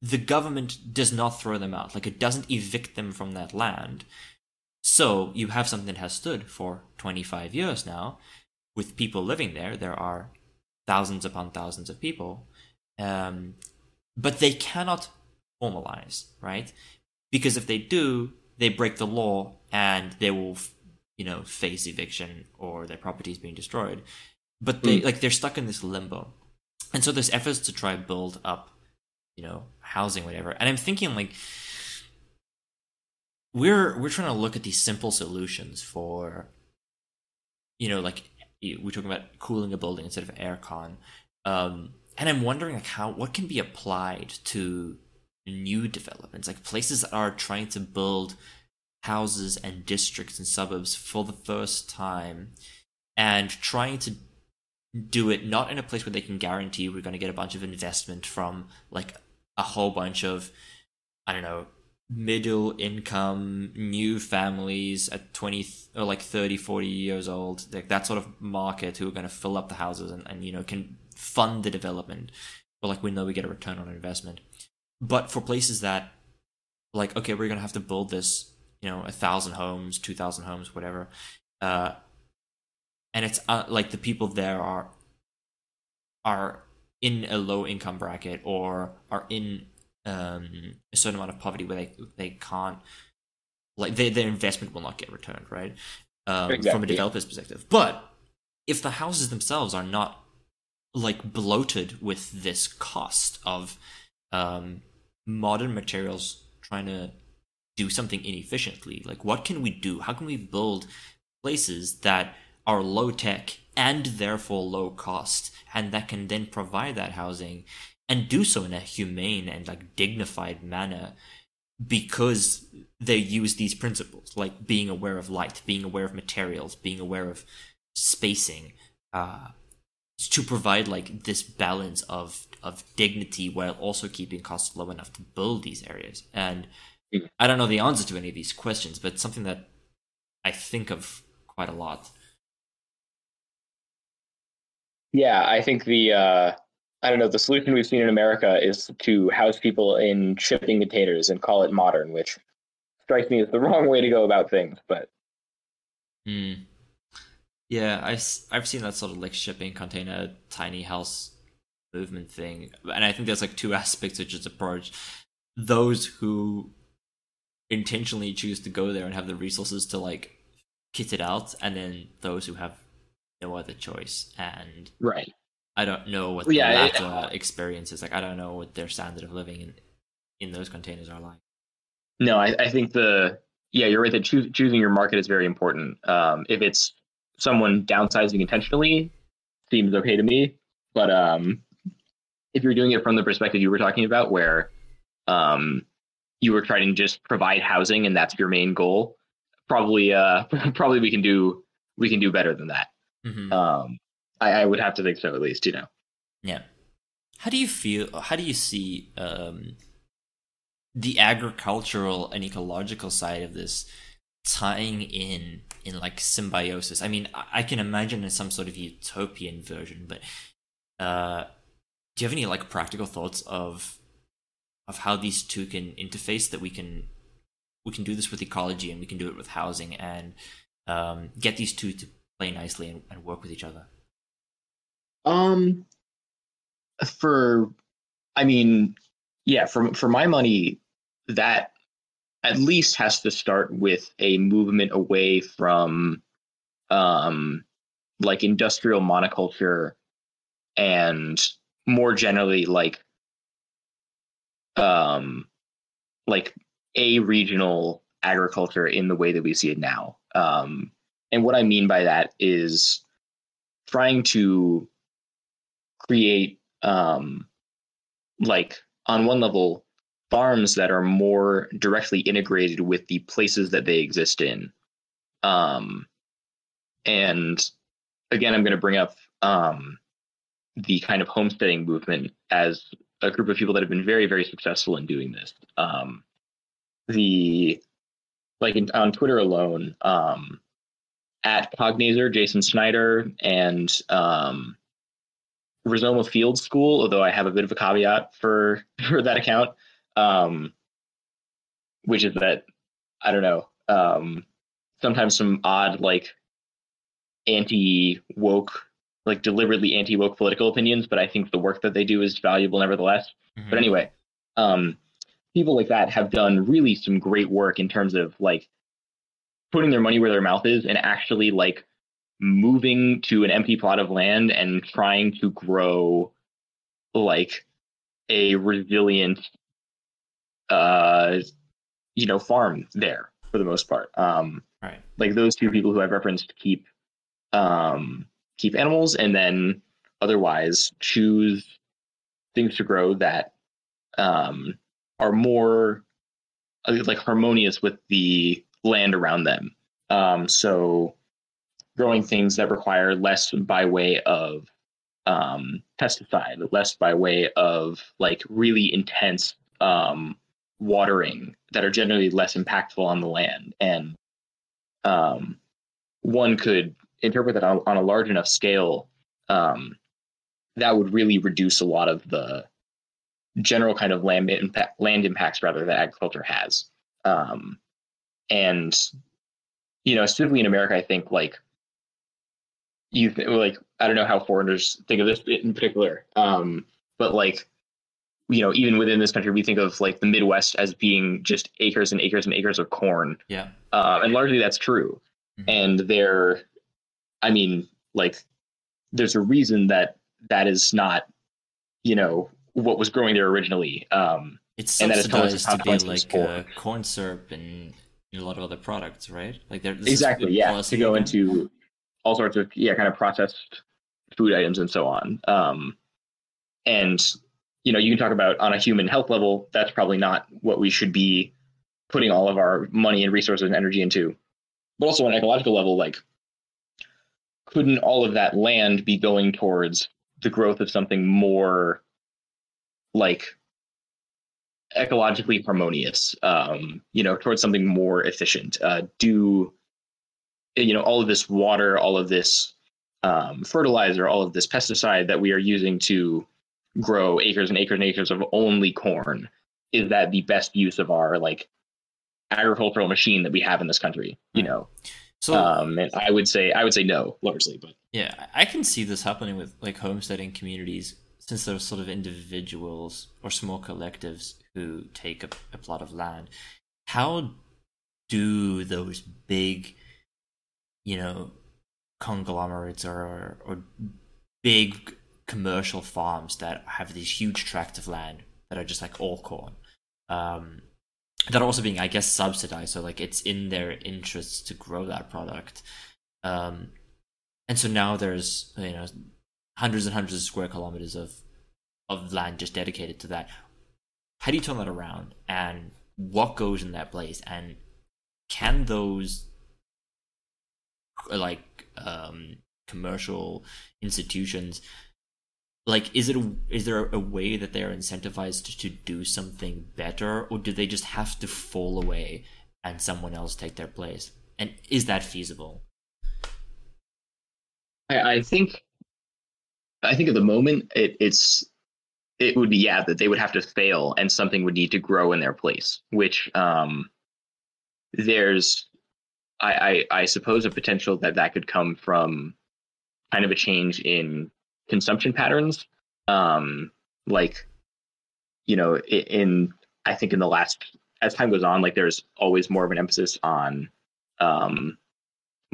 the government does not throw them out. Like it doesn't evict them from that land. So you have something that has stood for 25 years now, with people living there, there are thousands upon thousands of people, um, but they cannot formalize, right? Because if they do, they break the law and they will, you know, face eviction or their properties being destroyed. But they mm. like they're stuck in this limbo, and so there's efforts to try build up, you know, housing, whatever. And I'm thinking like we're we're trying to look at these simple solutions for you know like we're talking about cooling a building instead of aircon. Um, and I'm wondering like how what can be applied to new developments, like places that are trying to build houses and districts and suburbs for the first time, and trying to do it not in a place where they can guarantee we're going to get a bunch of investment from like a whole bunch of I don't know middle income new families at 20 or like 30 40 years old like that sort of market who are going to fill up the houses and, and you know can fund the development. But like we know we get a return on investment but for places that like okay we're going to have to build this you know a thousand homes two thousand homes whatever uh and it's uh, like the people there are are in a low income bracket or are in um, a certain amount of poverty where they they can't like they, their investment will not get returned, right? Um, exactly. From a developer's perspective, but if the houses themselves are not like bloated with this cost of um, modern materials trying to do something inefficiently, like what can we do? How can we build places that are low tech and therefore low cost and that can then provide that housing and do so in a humane and like dignified manner because they use these principles like being aware of light being aware of materials being aware of spacing uh, to provide like this balance of of dignity while also keeping costs low enough to build these areas and i don't know the answer to any of these questions but something that i think of quite a lot yeah i think the uh I don't know, the solution we've seen in America is to house people in shipping containers and call it modern, which strikes me as the [laughs] wrong way to go about things. But hmm. Yeah, I've I've seen that sort of like shipping container tiny house movement thing. And I think there's like two [laughs] aspects to this approach. Those who intentionally choose to go there and have the resources to like kit it out, and then those who have no other choice. And right I don't know what yeah, the latter it, experience is like. I don't know what their standard of living in in those containers are like. No, I, I think the yeah, you're right that choo- choosing your market is very important. Um, if it's someone downsizing intentionally, seems okay to me. But um, if you're doing it from the perspective you were talking about, where um, you were trying to just provide housing and that's your main goal, probably uh, [laughs] probably we can do we can do better than that. Mm-hmm. Um, I, I would have to think so at least, you know. Yeah. How do you feel? How do you see um, the agricultural and ecological side of this tying in in like symbiosis? I mean, I can imagine in some sort of utopian version, but uh, do you have any like practical thoughts of of how these two can interface? That we can we can do this with ecology and we can do it with housing and um, get these two to play nicely and, and work with each other. Um, for, I mean, yeah, for for my money, that at least has to start with a movement away from, um, like industrial monoculture, and more generally like, um, like a regional agriculture in the way that we see it now. Um, and what I mean by that is trying to create um, like on one level farms that are more directly integrated with the places that they exist in. Um, and again i'm going to bring up um, the kind of homesteading movement as a group of people that have been very very successful in doing this. Um, the like in, on twitter alone um, at Cognazor, jason snyder and um, Rizoma Field School, although I have a bit of a caveat for [laughs] for that account, um, which is that I don't know. Um, sometimes some odd like anti woke, like deliberately anti woke political opinions, but I think the work that they do is valuable nevertheless. Mm-hmm. But anyway, um, people like that have done really some great work in terms of like putting their money where their mouth is and actually like moving to an empty plot of land and trying to grow like a resilient uh you know farm there for the most part. Um right. like those two people who i've referenced keep um keep animals and then otherwise choose things to grow that um are more uh, like harmonious with the land around them. Um so growing things that require less by way of um, pesticide, less by way of like really intense um, watering that are generally less impactful on the land. And um, one could interpret that on, on a large enough scale, um, that would really reduce a lot of the general kind of land impact, land impacts rather that agriculture has. Um, and you know, specifically in America, I think like you th- like I don't know how foreigners think of this in particular, um, but like you know, even within this country, we think of like the Midwest as being just acres and acres and acres of corn. Yeah. Uh, and largely that's true. Mm-hmm. And there, I mean, like, there's a reason that that is not, you know, what was growing there originally. Um, it's subsidized to be like uh, corn syrup and a lot of other products, right? Like there exactly, yeah, to go again? into all sorts of yeah, kind of processed food items and so on. Um, and you know, you can talk about on a human health level, that's probably not what we should be putting all of our money and resources and energy into. But also on an ecological level, like, couldn't all of that land be going towards the growth of something more like ecologically harmonious, um, you know, towards something more efficient? Uh, do, you know, all of this water, all of this um, fertilizer, all of this pesticide that we are using to grow acres and acres and acres of only corn is that the best use of our like agricultural machine that we have in this country you know? So um and i would say i would say no largely but yeah i can see this happening with like homesteading communities since they're sort of individuals or small collectives who take a, a plot of land. How do those big you know conglomerates or or big commercial farms that have these huge tracts of land that are just like all corn. Um, that are also being, I guess, subsidized. So like it's in their interests to grow that product. Um, and so now there's you know hundreds and hundreds of square kilometers of of land just dedicated to that. How do you turn that around? And what goes in that place? And can those like um, commercial institutions like is it a, is there a way that they're incentivized to do something better or do they just have to fall away and someone else take their place? And is that feasible? I, I think i think at the moment it, it's it would be yeah that they would have to fail and something would need to grow in their place which um there's I, I, I suppose a potential that that could come from kind of a change in consumption patterns. Um, like, you know, in I think in the last as time goes on, like there's always more of an emphasis on um,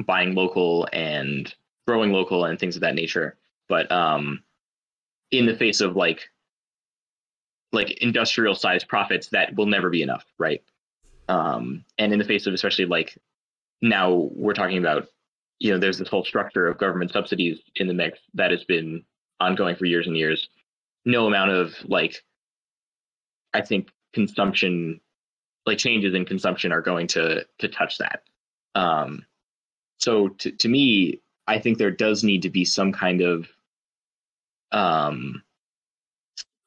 buying local and growing local and things of that nature. But um, in the face of like like industrial sized profits, that will never be enough, right? Um, and in the face of especially like now we're talking about you know, there's this whole structure of government subsidies in the mix that has been ongoing for years and years. No amount of like, I think consumption, like changes in consumption, are going to to touch that. Um, so to to me, I think there does need to be some kind of um,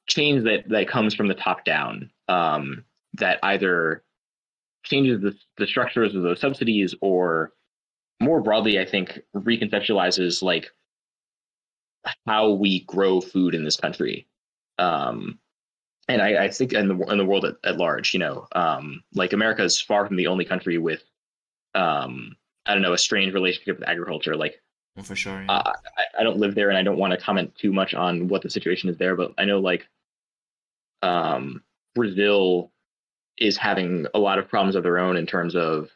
change that that comes from the top down um, that either changes the, the structures of those subsidies or more broadly, I think reconceptualizes like how we grow food in this country. Um, and I, I, think in the in the world at, at large, you know, um, like America is far from the only country with, um, I don't know, a strange relationship with agriculture. Like, well, for sure, yeah. uh, I, I, don't live there, and I don't want to comment too much on what the situation is there. But I know, like, um, Brazil is having a lot of problems of their own in terms of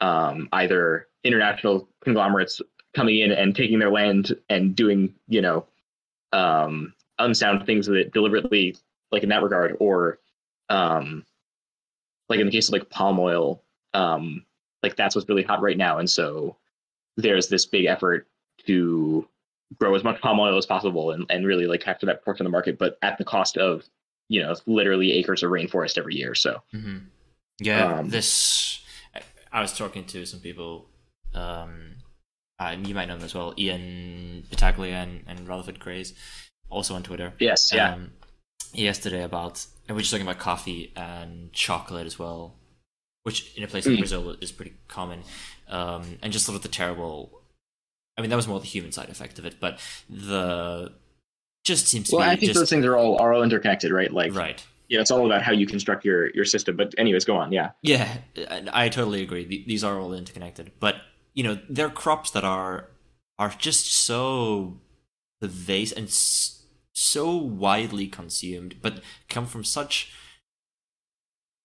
um, either international conglomerates coming in and taking their land and doing you know um, unsound things with it deliberately, like in that regard, or um, like in the case of like palm oil, um, like that's what's really hot right now, and so there's this big effort to grow as much palm oil as possible and, and really like capture that portion of the market, but at the cost of you know literally acres of rainforest every year. So mm-hmm. yeah, um, this I was talking to some people, um, and you might know them as well, Ian Battaglia and, and Rutherford Craze, also on Twitter. Yes, yeah. Um, yesterday about, and we're just talking about coffee and chocolate as well, which in a place like Mm. Brazil is pretty common, um, and just sort of the terrible. I mean, that was more the human side effect of it, but the just seems to be Well, I think just those things are all are all interconnected, right? Like, right. Know, it's all about how you construct your your system. But anyways, go on. Yeah. Yeah, I totally agree. These are all interconnected, but you know, they're crops that are are just so pervasive and so widely consumed, but come from such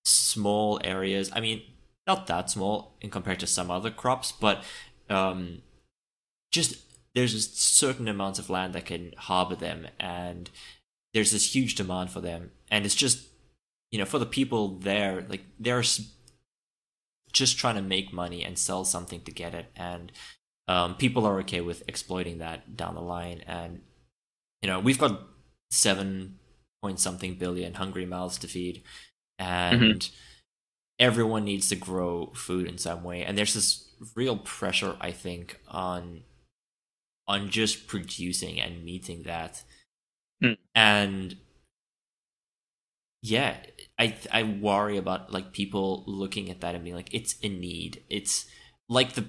small areas. I mean, not that small in compared to some other crops, but um, just there's a certain amounts of land that can harbor them, and there's this huge demand for them, and it's just you know for the people there, like they're just trying to make money and sell something to get it, and um, people are okay with exploiting that down the line, and you know we've got seven point something billion hungry mouths to feed, and everyone needs to grow food in some way, and there's this real pressure, I think, on on just producing and meeting that, Hmm. and yeah, I I worry about like people looking at that and being like, it's a need. It's like the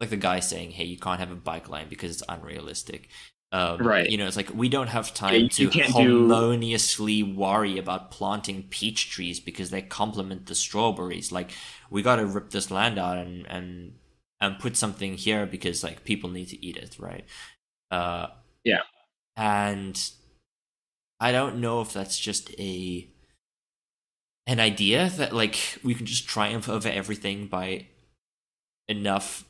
like the guy saying, "Hey, you can't have a bike lane because it's unrealistic." Um, Right. You know, it's like we don't have time you- to can't do- harmoniously worry about planting peach trees because they complement the strawberries. Like we got to rip this land out and and and put something here because like people need to eat it, right? Uh, Yeah. And I don't know if that's just a an idea that like we can just triumph over everything by enough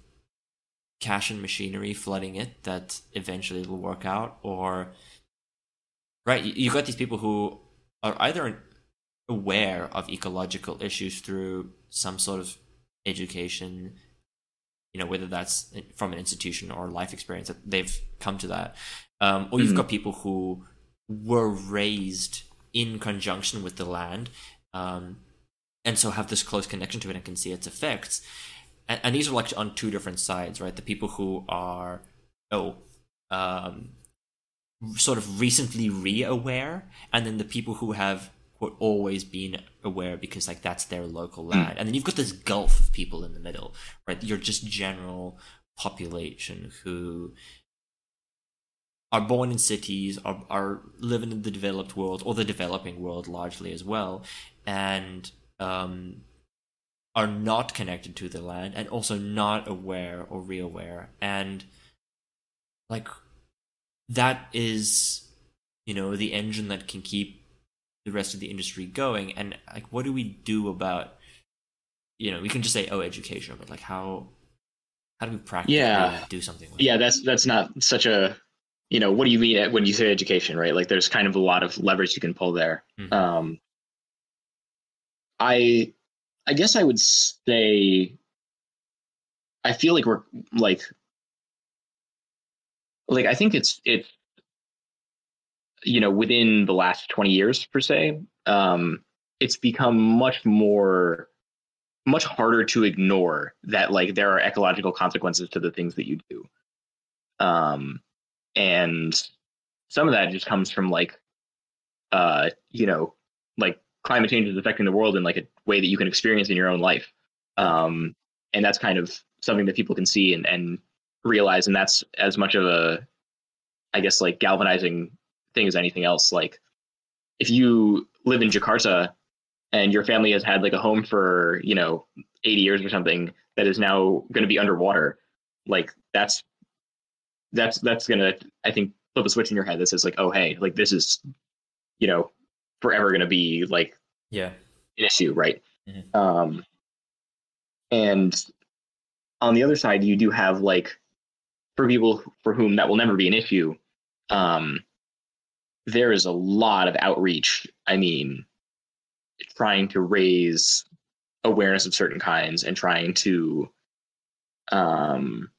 cash and machinery flooding it that eventually it'll work out or right you you got these people who are either aware of ecological issues through some sort of education you know whether that's from an institution or life experience that they've come to that um, or you've Mhm. got people who were raised in conjunction with the land um, and so have this close connection to it and can see its effects. And, and these are like on two different sides right? The people who are oh um, sort of recently re-aware and then the people who have quote, always been aware because like that's their local land. And then you've got this gulf of people in the middle right? You're just general population who are born in cities are, are living in the developed world or the developing world largely as well and um, are not connected to the land and also not aware or re-aware and like that is you know the engine that can keep the rest of the industry going and like what do we do about you know we can just say oh education but like how how do we practically Yeah. do something with Yeah, that's that's not such a you know what do you mean when you say education, right? Like there's kind of a lot of leverage you can pull there. Mhm. Um, I I guess I would say I feel like we're like like I think it's it's you know within the last 20 years per se um it's become much more much harder to ignore that like there are ecological consequences to the things that you do. Um and some of that just comes from like uh you know like climate change is affecting the world in like a way that you can experience in your own life. Um and that's kind of something that people can see and and realize and that's as much of a i guess like galvanizing thing as anything else. Like if you live in jakarta and your family has had like a home for you know 80 years or something that is now going to be underwater like that's that's that's going to i think flip a switch in your head that says like oh hey like this is you know forever going to be like yeah an issue, right? Mhm. Um, and on the other side, you do have like for people for whom that will never be an issue. Um, there is a lot of outreach. I mean, trying to raise awareness of certain kinds and trying to, um,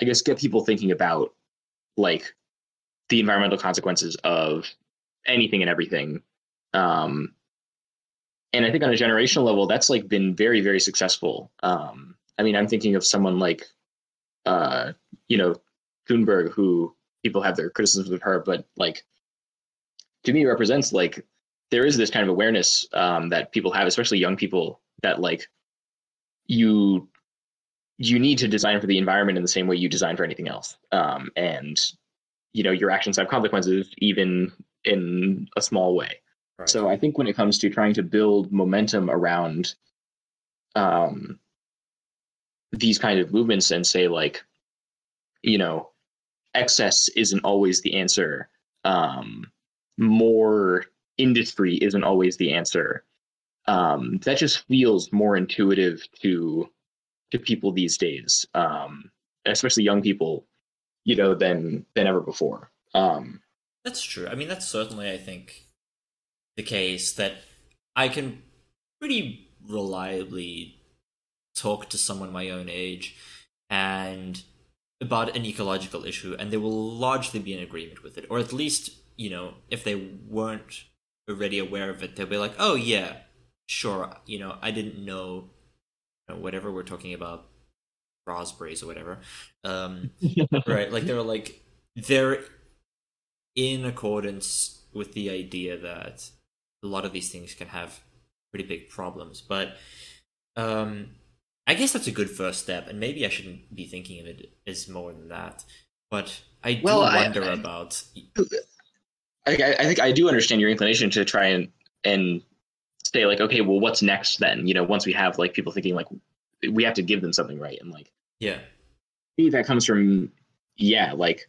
I guess, get people thinking about like the environmental consequences of anything and everything. Um, and I think on a generational level, that's like been very, very successful. Um, I mean, I'm thinking of someone like, uh, you know, Thunberg, who people have their criticisms of her, but like to me represents like there is this kind of awareness um, that people have, especially young people, that like you you need to design for the environment in the same way you design for anything else, um, and you know your actions have consequences even in a small way. Right. So I think when it comes to trying to build momentum around um, these kind of movements and say like, you know, excess isn't always the answer. Um, more industry isn't always the answer. Um, that just feels more intuitive to to people these days, um, especially young people, you know, than than ever before. Um, that's true. I mean, that's certainly, I think, the case that I can pretty reliably talk to someone my own age and about an ecological issue, and they will largely be in agreement with it, or at least, you know, if they weren't already aware of it, they'll be like, "Oh yeah, sure." You know, I didn't know, you know whatever we're talking about, raspberries or whatever. Um, [laughs] right? Like they're like they're in accordance with the idea that a lot of these things can have pretty big problems. But um, I guess that's a good first step, and maybe I shouldn't be thinking of it as more than that. But I do well, wonder I, I, about. I, I think I do understand your inclination to try and and say like, okay, well, what's next then? You know, once we have like people thinking like we have to give them something right, and like, yeah, maybe that comes from yeah, like like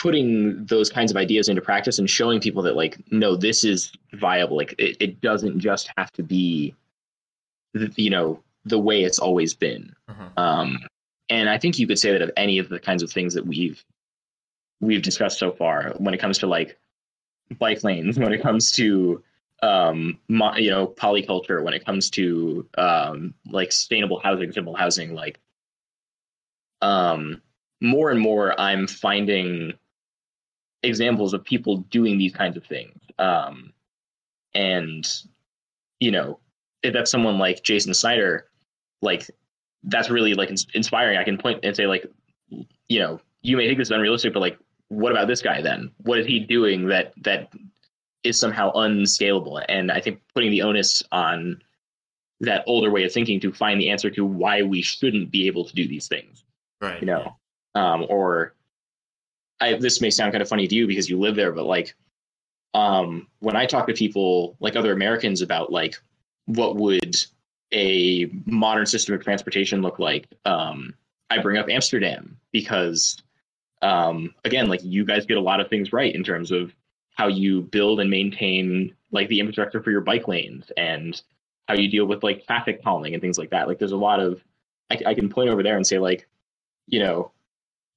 putting those kinds of ideas into practice and showing people that like no this is viable like it, it doesn't just have to be you know the way it's always been uh-huh. um and i think you could say that of any of the kinds of things that we've we've discussed so far when it comes to like bike lanes [laughs] when it comes to um mo- you know polyculture when it comes to um like sustainable housing simple housing like um more and more i'm finding examples of people doing these kinds of things. Um, and you know, if that's someone like Jason Snyder, like that's really like inspiring. I can point and say like, you know, you may think this is unrealistic, but like, what about this guy then? What is he doing that that is somehow unscalable? And I think putting the onus on that older way of thinking to find the answer to why we shouldn't be able to do these things. Right. You know, um, or I, this may sound kind of funny to you because you live there, but like, um, when I talk to people like other Americans about like what would a modern system of transportation look like, um, I bring up Amsterdam because, um, again, like you guys get a lot of things right in terms of how you build and maintain like the infrastructure for your bike lanes and how you deal with like traffic calming and things like that. Like, there's a lot of I, I can point over there and say like, you know,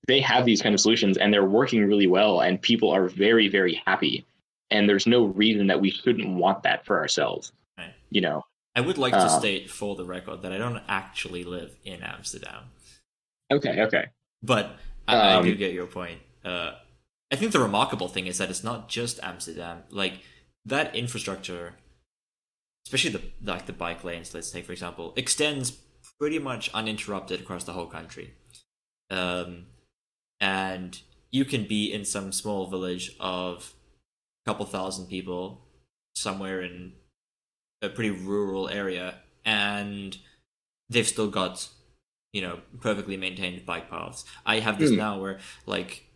they have these kind of solutions and they're working really well and people are very very happy. And there's no reason that we shouldn't want that for ourselves right. you know? I would like to uh, state for the record that i don't actually live in amsterdam. Okay okay. But i, um, I do get your point. Uh, i think the remarkable thing is that it's not just amsterdam. Like that infrastructure especially the like the bike lanes let's say for example extends pretty much uninterrupted across the whole country. Um, and you can be in some small village of a couple thousand people somewhere in a pretty rural area and they've still got you know perfectly maintained bike paths i have this mm. now where like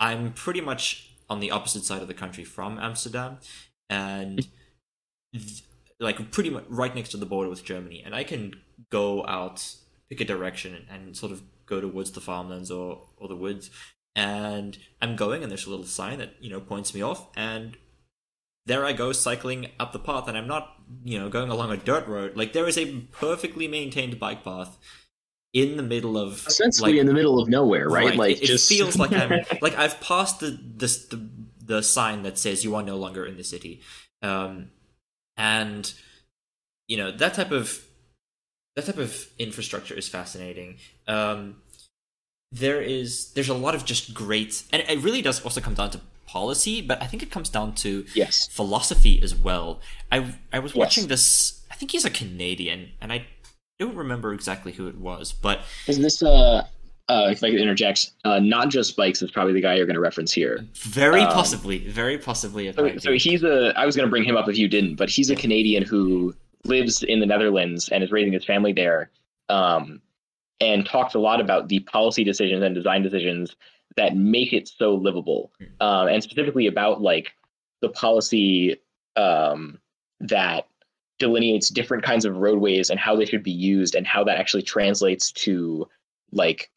i'm pretty much on the opposite side of the country from amsterdam and th- like pretty much right next to the border with germany and i can go out pick a direction and, and sort of go towards the farmlands or or the woods. And i'm going and there's a little sign that you know points me off and there i go cycling up the path and i'm not you know going along a dirt road. Like there is a perfectly maintained bike path in the middle of essentially like, in the middle of nowhere right, right. like it, just... it feels like i'm [laughs] like i've passed the, the the the sign that says you are no longer in the city. Um and you know that type of that type of infrastructure is fascinating. Um, there is there's a lot of just great, and it really does also come down to policy, but I think it comes down to yes philosophy as well. I I was watching yes. this. I think he's a Canadian, and I don't remember exactly who it was, but is this uh uh, if I could interject, uh, not just bikes is probably the guy you're going to reference here. Very Um, possibly, very possibly. So, so he's a. I was going to bring him up if you didn't, but he's a Canadian who lives in the Netherlands and is raising his family there, um, and talks a lot about the policy decisions and design decisions that make it so livable, um, and specifically about like the policy um, that delineates different kinds of roadways and how they should be used and how that actually translates to like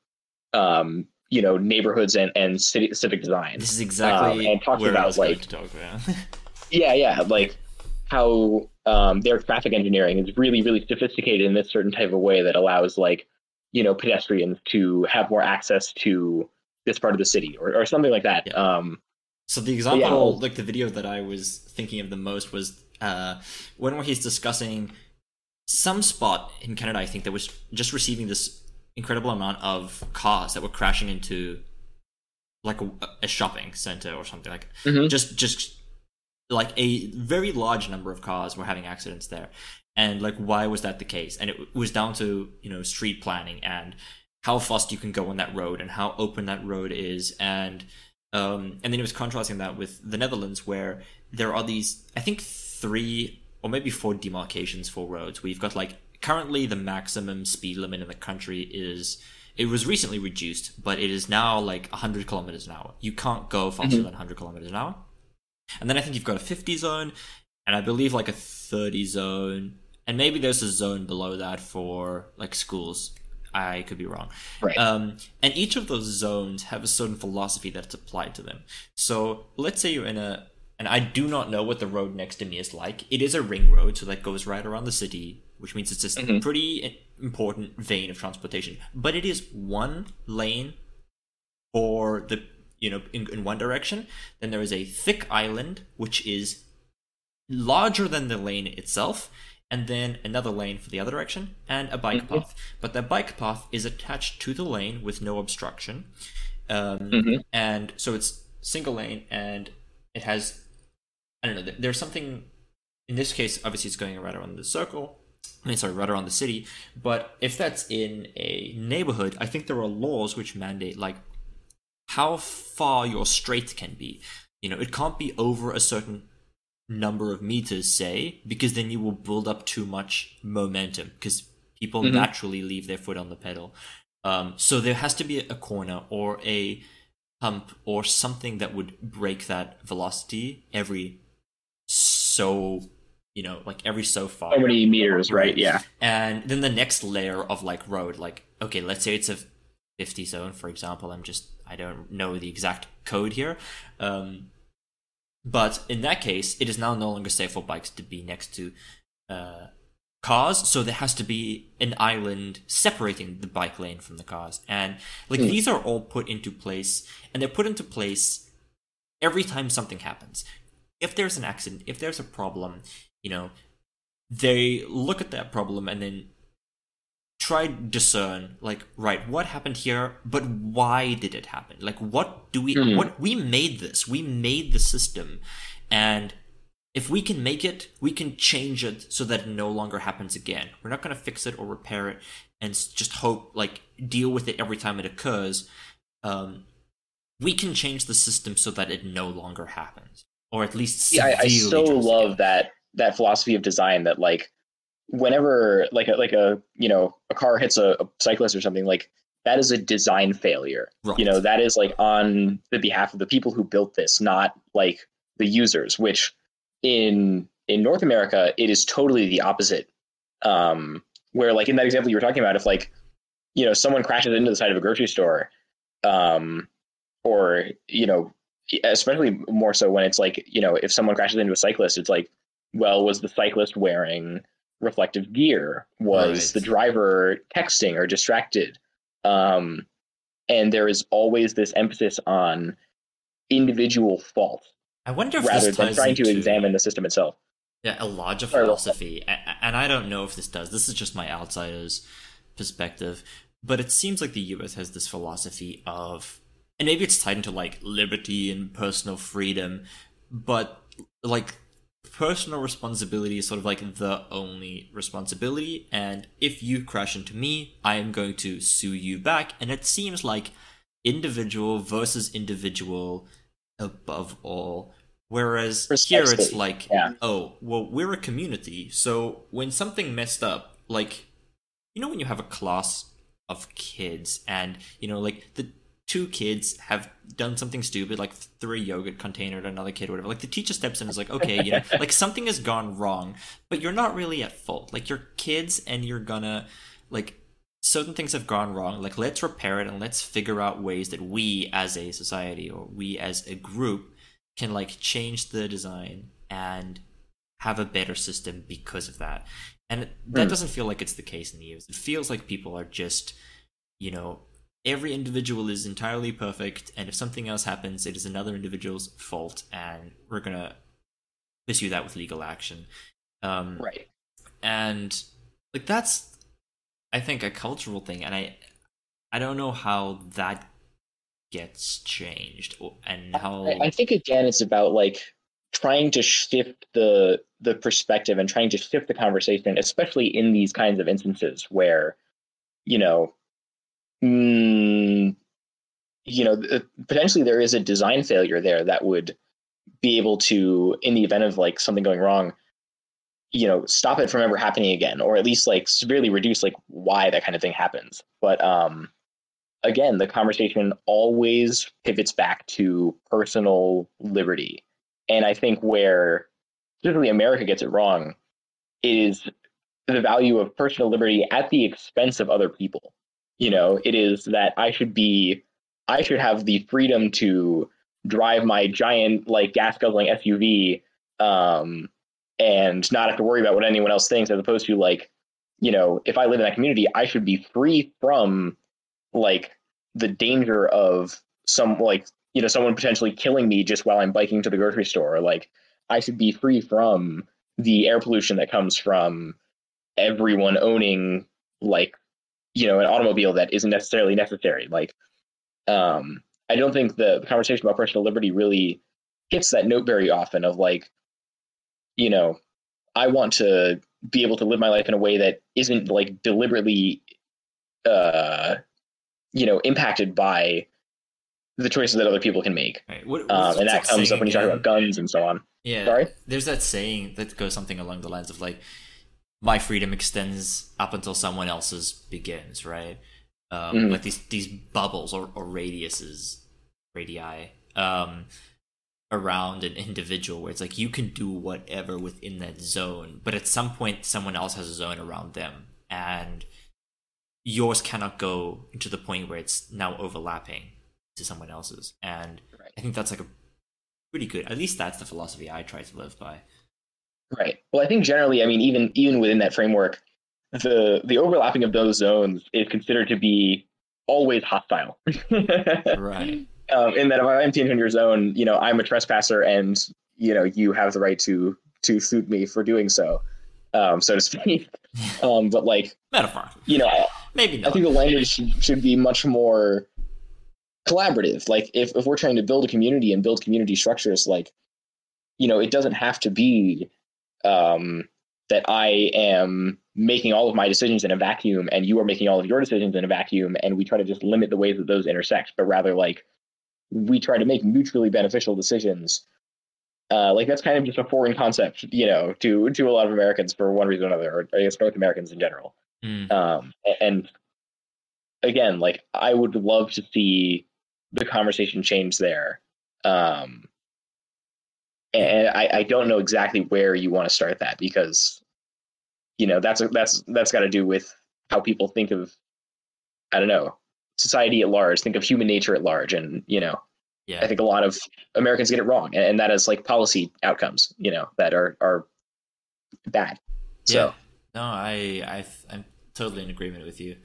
um, you know neighborhoods and, and city civic design. This is exactly um, and talks where I about, like, to talk about. [laughs] Yeah, yeah, like how um, their traffic engineering is really, really sophisticated in this certain type of way that allows like you know pedestrians to have more access to this part of the city or, or something like that. Yeah. Um, So the example, I'll- like the video that I was thinking of the most was uh, one where he's discussing some spot in Canada, I think, that was just receiving this incredible amount of cars that were crashing into like a, a shopping center or something like Mhm. just just like a very large number of cars were having accidents there. And like why was that the case? And it was down to you know street planning and how fast you can go on that road and how open that road is. And um and then it was contrasting that with the netherlands where there are these i think three or maybe four demarcations for roads. We've got like currently the maximum speed limit in the country is it was recently reduced but it is now like 100 kilometers an hour. You can't go faster Mhm. than 100 kilometers an hour and then I think you've got a 50 zone, and I believe like a 30 zone, and maybe there's a zone below that for like schools. I could be wrong. right. Um, and each of those zones have a certain philosophy that's applied to them. So let's say you're in a, and I do not know what the road next to me is like. It is a ring road, so that goes right around the city, which means it's just a Mhm. pretty important vein of transportation. But it is one lane for the, you know, in, in one direction. Then there is a thick island, which is larger than the lane itself, and then another lane for the other direction, and a bike Mhm. path. But the bike path is attached to the lane with no obstruction. Um, Mhm. And so it's single lane, and it has, I don't know, there's something, in this case, obviously it's going right around the circle. I mean, sorry, right around the city. But if that's in a neighborhood, I think there are laws which mandate, like, how far your straight can be. You know, it can't be over a certain number of meters, say, because then you will build up too much momentum because people Mhm. naturally leave their foot on the pedal. Um, so there has to be a corner or a hump or something that would break that velocity every so, you know, like every so far. so many meters, right? Right. Yeah. And then the next layer of like road, like, okay, let's say it's a 50 zone, for example. I'm just, I don't know the exact code here. Um, but in that case, it is now no longer safe for bikes to be next to uh, cars. So there has to be an island separating the bike lane from the cars. And like Hmm. these are all put into place, and they're put into place every time something happens. If there's an accident, if there's a problem, you know, they look at that problem and then try to discern like right what happened here but why did it happen? Like what do we Hmm. what we made this. We made the system. And if we can make it we can change it so that it no longer happens again. We're not going to fix it or repair it and just hope like deal with it every time it occurs. Um we can change the system so that it no longer happens or at least yeah, I, I so love down. that that philosophy of design that like whenever like a like a you know a car hits a, a cyclist or something like that is a design failure right. you know that is like on the behalf of the people who built this not like the users which in in north america it is totally the opposite um where like in that example you were talking about if like you know someone crashes into the side of a grocery store um or you know especially more so when it's like you know if someone crashes into a cyclist it's like well was the cyclist wearing reflective gear was Right. the driver texting or distracted um and there is always this emphasis on individual fault I wonder if rather this than trying to examine the system itself yeah, a larger Sorry, philosophy, and I don't know if this does. This is just my outsider's perspective, but it seems like the US has this philosophy of, and maybe it's tied into like liberty and personal freedom, but like personal responsibility is sort of like the only responsibility, and if you crash into me, I am going to sue you back. And it seems like individual versus individual above all. Whereas here it's like, yeah. oh, well, we're a community, so when something messed up, like, you know, when you have a class of kids and, you know, like the two kids have done something stupid, like threw a yogurt container at another kid or whatever. Like the teacher steps in and is like, okay, you know, [laughs] like something has gone wrong, but you're not really at fault. Like you're kids and you're gonna, like, certain things have gone wrong. Like let's repair it and let's figure out ways that we as a society or we as a group can like change the design and have a better system because of that. And that mm. doesn't feel like it's the case in the US. It feels like people are just, you know, every individual is entirely perfect, and if something else happens, it is another individual's fault, and we're gonna pursue that with legal action. Um, right. And like that's, I think, a cultural thing, and I, I don't know how that gets changed and how. I, I think again, it's about like trying to shift the the perspective and trying to shift the conversation, especially in these kinds of instances where, you know, mm, you know, potentially there is a design failure there that would be able to, in the event of like something going wrong, you know, stop it from ever happening again, or at least like severely reduce like why that kind of thing happens. But um, again, the conversation always pivots back to personal liberty. And I think where particularly America gets it wrong is the value of personal liberty at the expense of other people. You know, it is that I should be, I should have the freedom to drive my giant, like, gas guzzling SUV um, and not have to worry about what anyone else thinks, as opposed to, like, you know, if I live in that community, I should be free from, like, the danger of some, like, you know, someone potentially killing me just while I'm biking to the grocery store. Like, I should be free from the air pollution that comes from everyone owning like you know an automobile that isn't necessarily necessary like um i don't think the, conversation about personal liberty really hits that note very often of like you know i want to be able to live my life in a way that isn't like deliberately uh you know impacted by the choices that other people can make right. what, um, and that comes up when you talk about guns and so on yeah. Sorry? There's that saying that goes something along the lines of like, my freedom extends up until someone else's begins, right? Um, mm-hmm. Like these these bubbles or, or radiuses, radii, um, around an individual where it's like you can do whatever within that zone, but at some point someone else has a zone around them, and yours cannot go to the point where it's now overlapping to someone else's. And right. I think that's like a pretty good. At least that's the philosophy I try to live by. Right. Well, I think generally, I mean, even even within that framework, the the overlapping of those zones is considered to be always hostile. [laughs] right. Um, in that if I'm in your zone, you know, I'm a trespasser, and you know, you have the right to to suit me for doing so, um, so to speak. [laughs] um, but like metaphor, you know, maybe not. I think the language should, should be much more collaborative. Like if, if we're trying to build a community and build community structures, like, you know, it doesn't have to be um, that I am making all of my decisions in a vacuum and you are making all of your decisions in a vacuum and we try to just limit the ways that those intersect, but rather like we try to make mutually beneficial decisions. Uh, like that's kind of just a foreign concept, you know, to to a lot of Americans for one reason or another, or I guess North Americans in general. Mm. Um, and again, like I would love to see the conversation change there. Um, and I, I don't know exactly where you want to start that because, you know, that's a, that's that's got to do with how people think of, I don't know, society at large, think of human nature at large, and you know, yeah. I think a lot of Americans get it wrong, and, and that is like policy outcomes, you know, that are are bad. So. Yeah. No, I I I'm totally in agreement with you.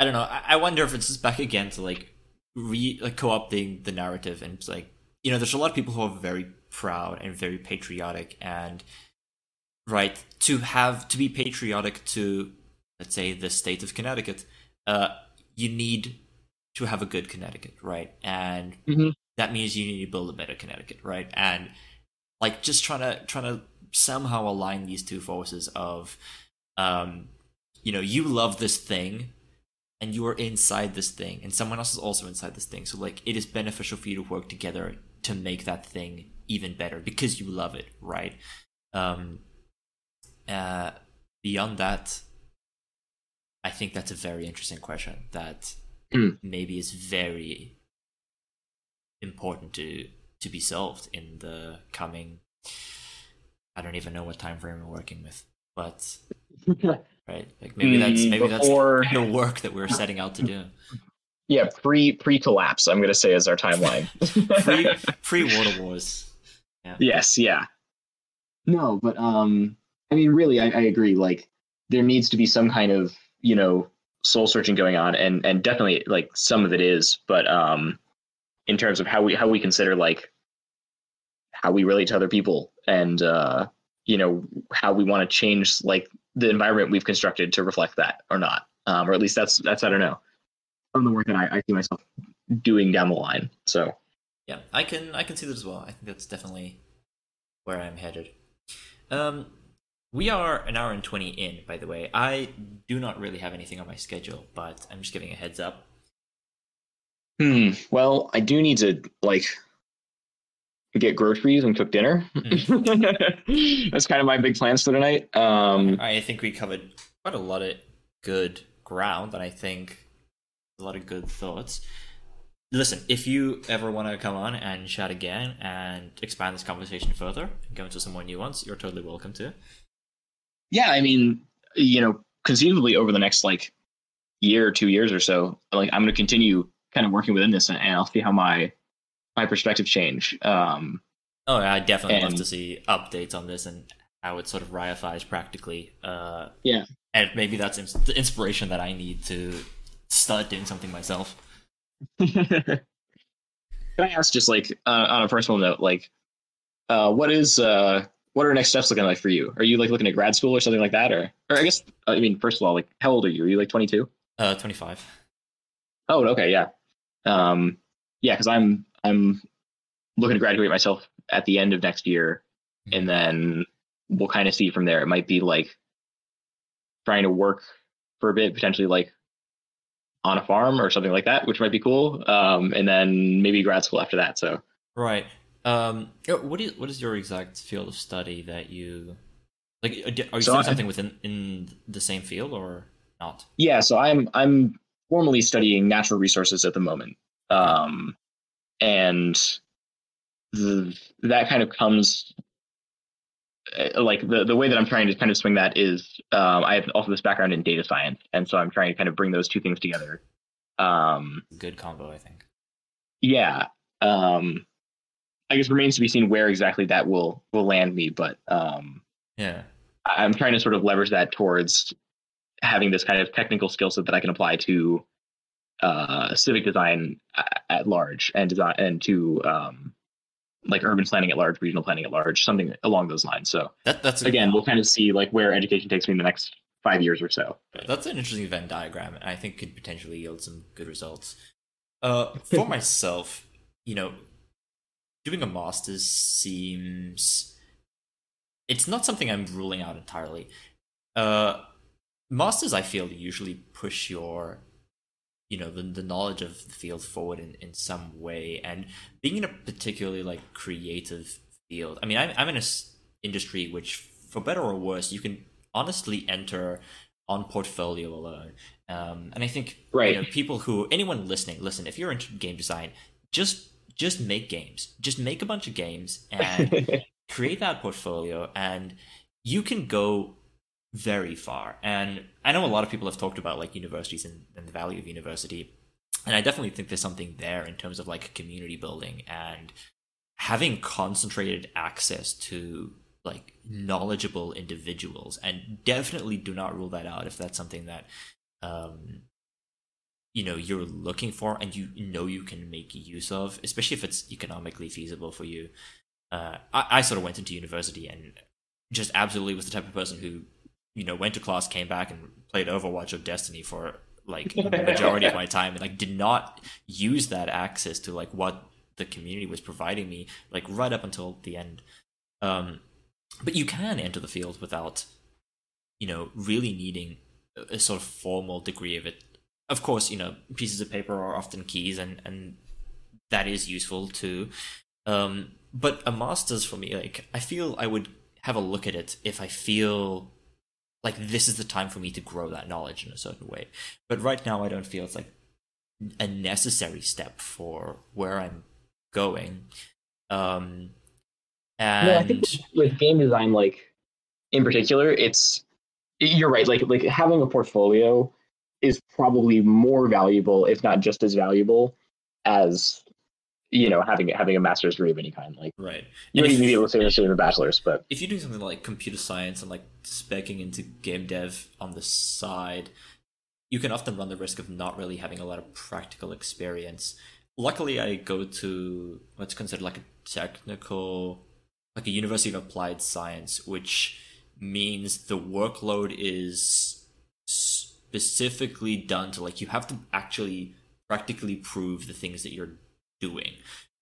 I don't know. I, I wonder if it's just back again to like re like co-opting the narrative and it's like you know there's a lot of people who are very proud and very patriotic and right to have to be patriotic to let's say the state of Connecticut uh you need to have a good Connecticut right? And mm-hmm. that means you need to build a better Connecticut right? And like just trying to trying to somehow align these two forces of um you know you love this thing and you are inside this thing and someone else is also inside this thing. So like it is beneficial for you to work together to make that thing even better because you love it right um uh beyond that i think that's a very interesting question that Mm. maybe is very important to to be solved in the coming i don't even know what time frame we're working with but [laughs] right like maybe that's Mm, maybe before- that's the work that we're setting out to do yeah, pre pre collapse. I'm gonna say is our timeline. free free water wars Yes, yeah. No, but um I mean really I, I agree. Like there needs to be some kind of, you know, soul searching going on and and definitely like some of it is, but um in terms of how we how we consider like how we relate to other people and uh you know how we want to change like the environment we've constructed to reflect that or not. Um or at least that's that's I don't know. From the work that I, I see myself doing down the line. So yeah i can i can see that as well i think that's definitely where i'm headed um we are an hour and 20 in by the way i do not really have anything on my schedule but i'm just giving a heads up Hmm. Well, I do need to like get groceries and cook dinner. [laughs] That's kind of my big plans for tonight. Um, i think we covered quite a lot of good ground and i think a lot of good thoughts listen if you ever want to come on and chat again and expand this conversation further and go into some more nuance you're totally welcome to yeah, I mean, you know, conceivably over the next like year or two years or so, like I'm going to continue kind of working within this, and, and I'll see how my my perspective change. Um, Oh, yeah, I definitely love to see updates on this and how it sort of reifies practically. Uh, Yeah. and maybe that's ins- the inspiration that I need to start doing something myself. [laughs] Can I ask, just like uh, on a personal note, like, uh, what is uh, what are next steps looking like for you? Are you like looking at grad school or something like that, or or I guess I mean, first of all, like, how old are you? Are you like twenty two? Uh, 25. Oh, okay, yeah, um, yeah, because I'm I'm looking to graduate myself at the end of next year, and then we'll kind of see from there. It might be like trying to work for a bit, potentially like on a farm or something like that, which might be cool. Um, and then maybe grad school after that. So Right. Um, uh, what is what is your exact field of study that you like? uh, Are you So something within in the same field or not? yeah, so I'm I'm formally studying natural resources at the moment, um, and the, that kind of comes like the the way that I'm trying to kind of swing that is um, I have also this background in data science, and so I'm trying to kind of bring those two things together. Um, Good combo, I think. yeah, um, I guess remains to be seen where exactly that will will land me, but um, Yeah. I'm trying to sort of leverage that towards having this kind of technical skill set that I can apply to uh, civic design at large and design and to um, like urban planning at large, regional planning at large, something along those lines. So That that's a, again, we'll kind of see like where education takes me in the next five years or so. That's an interesting Venn diagram, and I think could potentially yield some good results. Uh, [laughs] for myself, you know, doing a master's seems it's not something I'm ruling out entirely. Uh, masters, I feel, usually push your you know the, the knowledge of the field forward in, in some way. And being in a particularly like creative field i mean i'm, I'm in a s- industry which for better or worse you can honestly enter on portfolio alone. Um, and i think Right. you know, people who anyone listening listen if you're into game design just just make games. Just make a bunch of games and [laughs] create that portfolio and you can go very far. And i know a lot of people have talked about like universities and, and the value of university. And i definitely think there's something there in terms of like community building and having concentrated access to like knowledgeable individuals. And definitely do not rule that out if that's something that um you know you're looking for and you know you can make use of especially if it's economically feasible for you. Uh i, I sort of went into university and just absolutely was the type of person who you know went to class came back and played overwatch or destiny for like [laughs] the majority of my time and like did not use that access to like what the community was providing me like right up until the end um but you can enter the field without, you know, really needing a, a sort of formal degree of it. Of course, you know, pieces of paper are often keys, and and that is useful too. Um, but a master's for me, like I feel I would have a look at it if I feel like this is the time for me to grow that knowledge in a certain way. But right now, I don't feel it's like a necessary step for where I'm going. Um, and No, I think with game design, like in particular, it's you're right. Like like having a portfolio is probably more valuable, if not just as valuable, as you know having having a master's degree of any kind. Like right, you don't even be able to say necessarily a bachelor's, but if you're doing something like computer science and like specking into game dev on the side, you can often run the risk of not really having a lot of practical experience. Luckily, I go to what's considered like a technical, like a University of Applied Science, which means the workload is specifically done to like you have to actually practically prove the things that you're doing.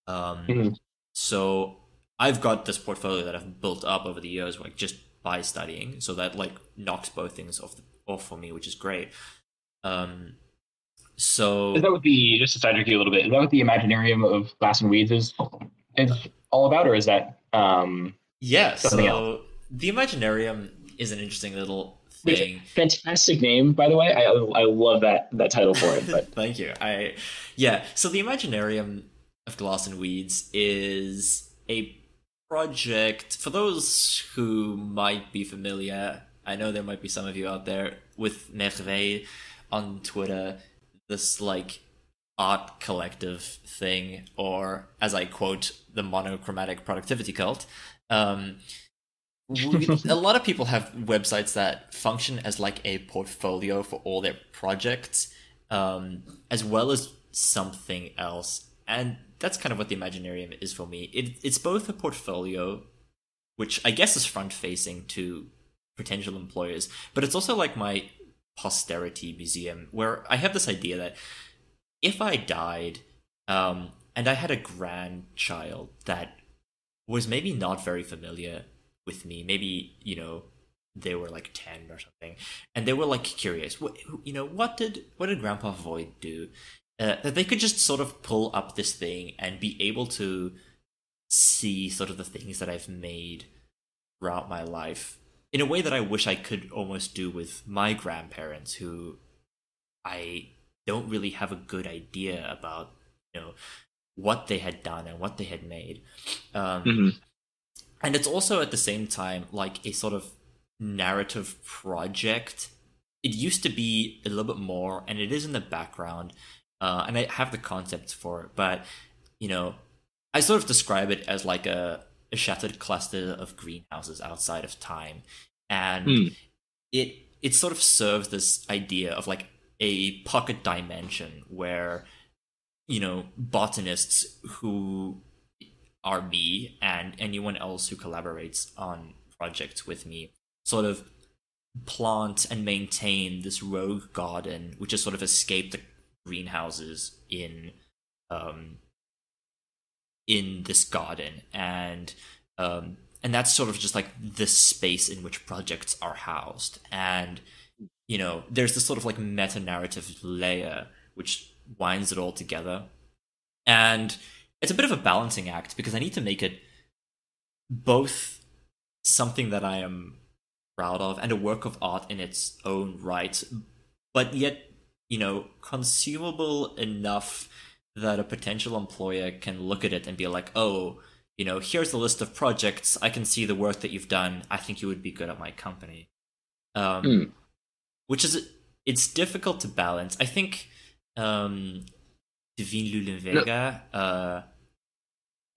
Um, Mhm. So I've got this portfolio that I've built up over the years, like just by studying, so that like knocks both things off the, off for me, which is great. Um, so is that what the just to sidetrack you a little bit? Is that what the Imaginarium of Glass and Weeds is is all about, or is that um yeah, so the Imaginarium is an interesting little thing. fantastic name by the way? I I love that that title for it. But [laughs] Thank you. I yeah. So the Imaginarium of Glass and Weeds is a project for those who might be familiar. I know there might be some of you out there with Merveilles on Twitter. This like art collective thing, or as I quote, the monochromatic productivity cult. Um, a lot of people have websites that function as like a portfolio for all their projects, um, as well as something else. And that's kind of what the Imaginarium is for me. It, it's both a portfolio, which I guess is front facing to potential employers, but it's also like my posterity museum where I have this idea that if I died um, and I had a grandchild that was maybe not very familiar with me, maybe, you know, they were like 10 or something, and they were like curious, what, you know, what did, what did Grandpa Void do? Uh, that they could just sort of pull up this thing and be able to see sort of the things that I've made throughout my life in a way that I wish I could almost do with my grandparents, who I don't really have a good idea about, you know, what they had done and what they had made. Um, Mhm. And it's also at the same time like a sort of narrative project. It used to be a little bit more, and it is in the background, uh, and I have the concepts for it, but you know, I sort of describe it as like a, a shattered cluster of greenhouses outside of time, and Hmm. it it sort of serves this idea of like a pocket dimension where you know botanists who are me and anyone else who collaborates on projects with me sort of plant and maintain this rogue garden which has sort of escaped the greenhouses in um in this garden. And um and that's sort of just like the space in which projects are housed. And you know there's this sort of like meta narrative layer which winds it all together. And it's a bit of a balancing act because i need to make it both something that i am proud of and a work of art in its own right but yet you know consumable enough that a potential employer can look at it and be like oh you know here's the list of projects. I can see the work that you've done. I think you would be good at my company. Um, Hmm. which is it's difficult to balance. I think um Devine Lu Linvega, uh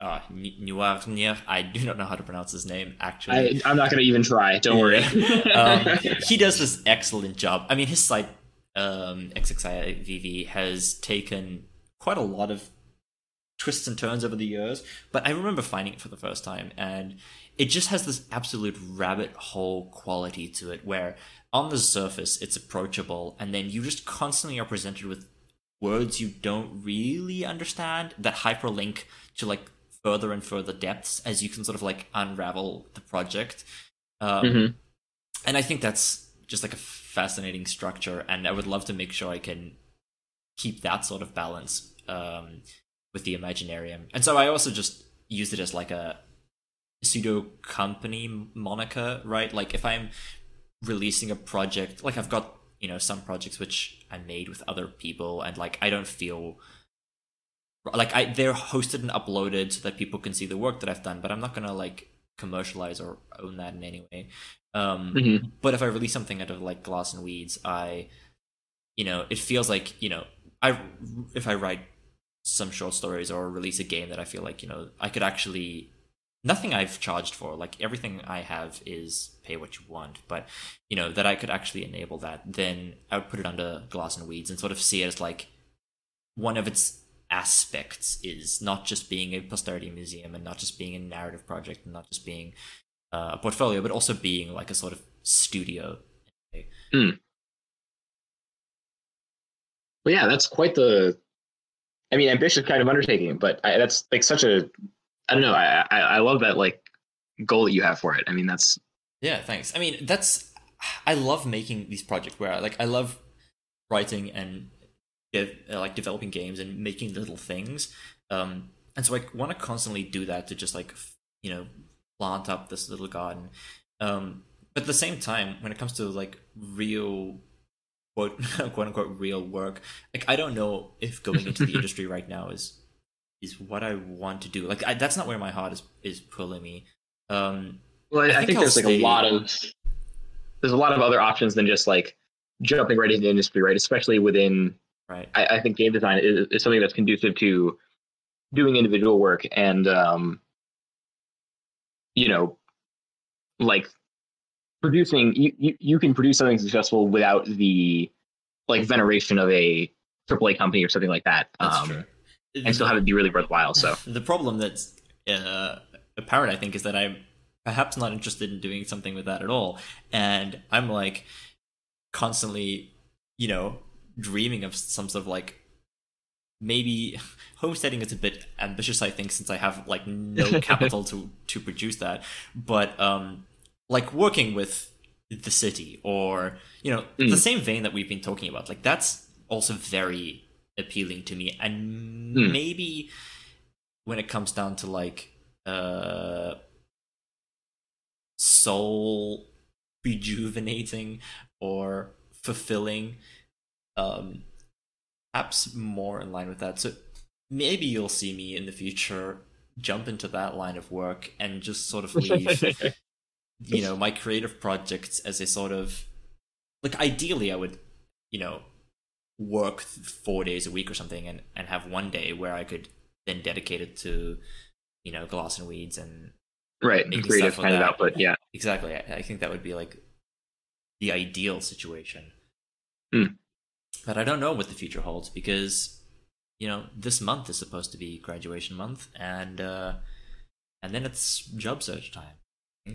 uh, neauoire, I do not know how to pronounce his name actually. I, I'm not going to even try. Don't worry. [laughs] um, he does this excellent job. I mean, his site, um, XXIIVV, has taken quite a lot of twists and turns over the years, but I remember finding it for the first time, and it just has this absolute rabbit hole quality to it where on the surface it's approachable, and then you just constantly are presented with words you don't really understand that hyperlink to like further and further depths as you can sort of like unravel the project. Um, Mhm. And I think that's just like a fascinating structure, and I would love to make sure I can keep that sort of balance um, with the Imaginarium. And so I also just use it as like a pseudo company moniker, right? Like if I'm releasing a project, like I've got you know some projects which I made with other people, and like I don't feel like I they're hosted and uploaded so that people can see the work that I've done, but I'm not gonna like commercialize or own that in any way. Um, Mhm. But if I release something out of like Glass and Weeds, I, you know, it feels like you know, I if I write some short stories or release a game that I feel like you know I could actually nothing I've charged for like everything I have is pay what you want but you know that I could actually enable that then I would put it under glass and weeds and sort of see it as like one of its aspects is not just being a posterity museum and not just being a narrative project and not just being uh, a portfolio but also being like a sort of studio Well, yeah, that's quite the. I mean, ambitious kind of undertaking, but I, that's like such a. I don't know. I, I I love that like goal that you have for it. I mean, that's Yeah, thanks. I mean, that's I love making these projects where like I love writing and de- uh, like developing games and making little things. Um, and so I want to constantly do that to just like you know plant up this little garden. Um, but at the same time, when it comes to like real quote [laughs] quote unquote real work, like I don't know if going into the [laughs] industry right now is is what I want to do. Like I, that's not where my heart is is pulling me. Um, well. I, I think think, there's like stay- a lot of there's a lot of other options than just like jumping right into the industry, right? Especially within right. I, I think game design is, is something that's conducive to doing individual work and um, you know like producing you, you, you can produce something successful without the like veneration of a AAA company or something like that That's um, true. and still have it be really worthwhile so [laughs] the problem that's uh, apparent, I think, is that I'm perhaps not interested in doing something with that at all, and I'm like constantly, you know, dreaming of some sort of like maybe [laughs] homesteading is a bit ambitious, I think, since I have like no [laughs] capital to to produce that, but um, like working with the city or you know the Mm. same vein that we've been talking about, like that's also very appealing to me, and Mm. maybe when it comes down to like uh soul rejuvenating or fulfilling um perhaps more in line with that. So maybe you'll see me in the future jump into that line of work and just sort of leave [laughs] you know my creative projects as a sort of like ideally i would you know work four days a week or something and and have one day where i could then dedicate it to you know glass and weeds and right Making creative kind of output yeah. Exactly i, I think that would be like the ideal situation. Hmm. But i don't know what the future holds because you know this month is supposed to be graduation month and uh and then it's job search time.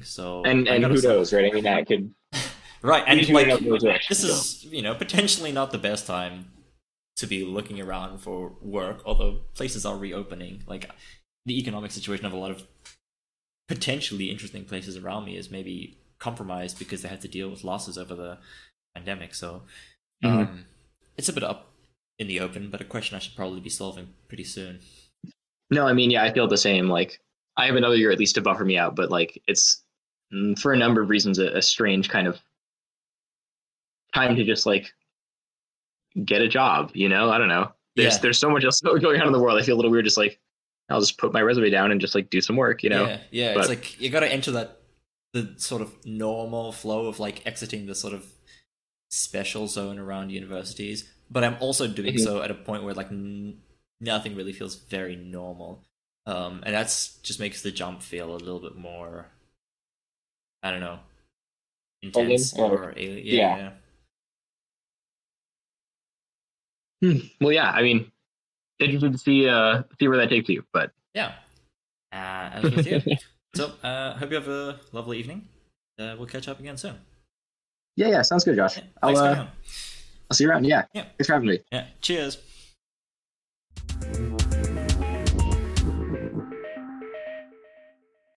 So and and who start- knows right? I mean that could [laughs] right and like have no direction, this is you know potentially not the best time to be looking around for work although places are reopening. Like the economic situation of a lot of potentially interesting places around me is maybe compromised because they had to deal with losses over the pandemic so Mhm. um it's a bit up in the open but a question i should probably be solving pretty soon No, I mean, yeah, I feel the same. Like, I have another year at least to buffer me out, but like, it's mm, for a number of reasons a, a strange kind of time to just like get a job. You know, I don't know. There's Yeah. there's so much else [laughs] going on in the world. I feel a little weird. Just like I'll just put my resume down and just like do some work. You know. yeah yeah but- it's like you gotta enter that the sort of normal flow of like exiting the sort of special zone around universities but i'm also doing Mhm. so at a point where like n- nothing really feels very normal um and that's just makes the jump feel a little bit more i don't know intense Alien, or, or- alien yeah. yeah, yeah. Hmm. Well, yeah. I mean, interested to see uh see where that takes you. But yeah uh, as with you so uh hope you have a lovely evening uh, we'll catch up again soon yeah, yeah, sounds good, Josh. Yeah, I'll, uh, I'll see you around. Yeah. yeah. Thanks for having me. Yeah. Cheers.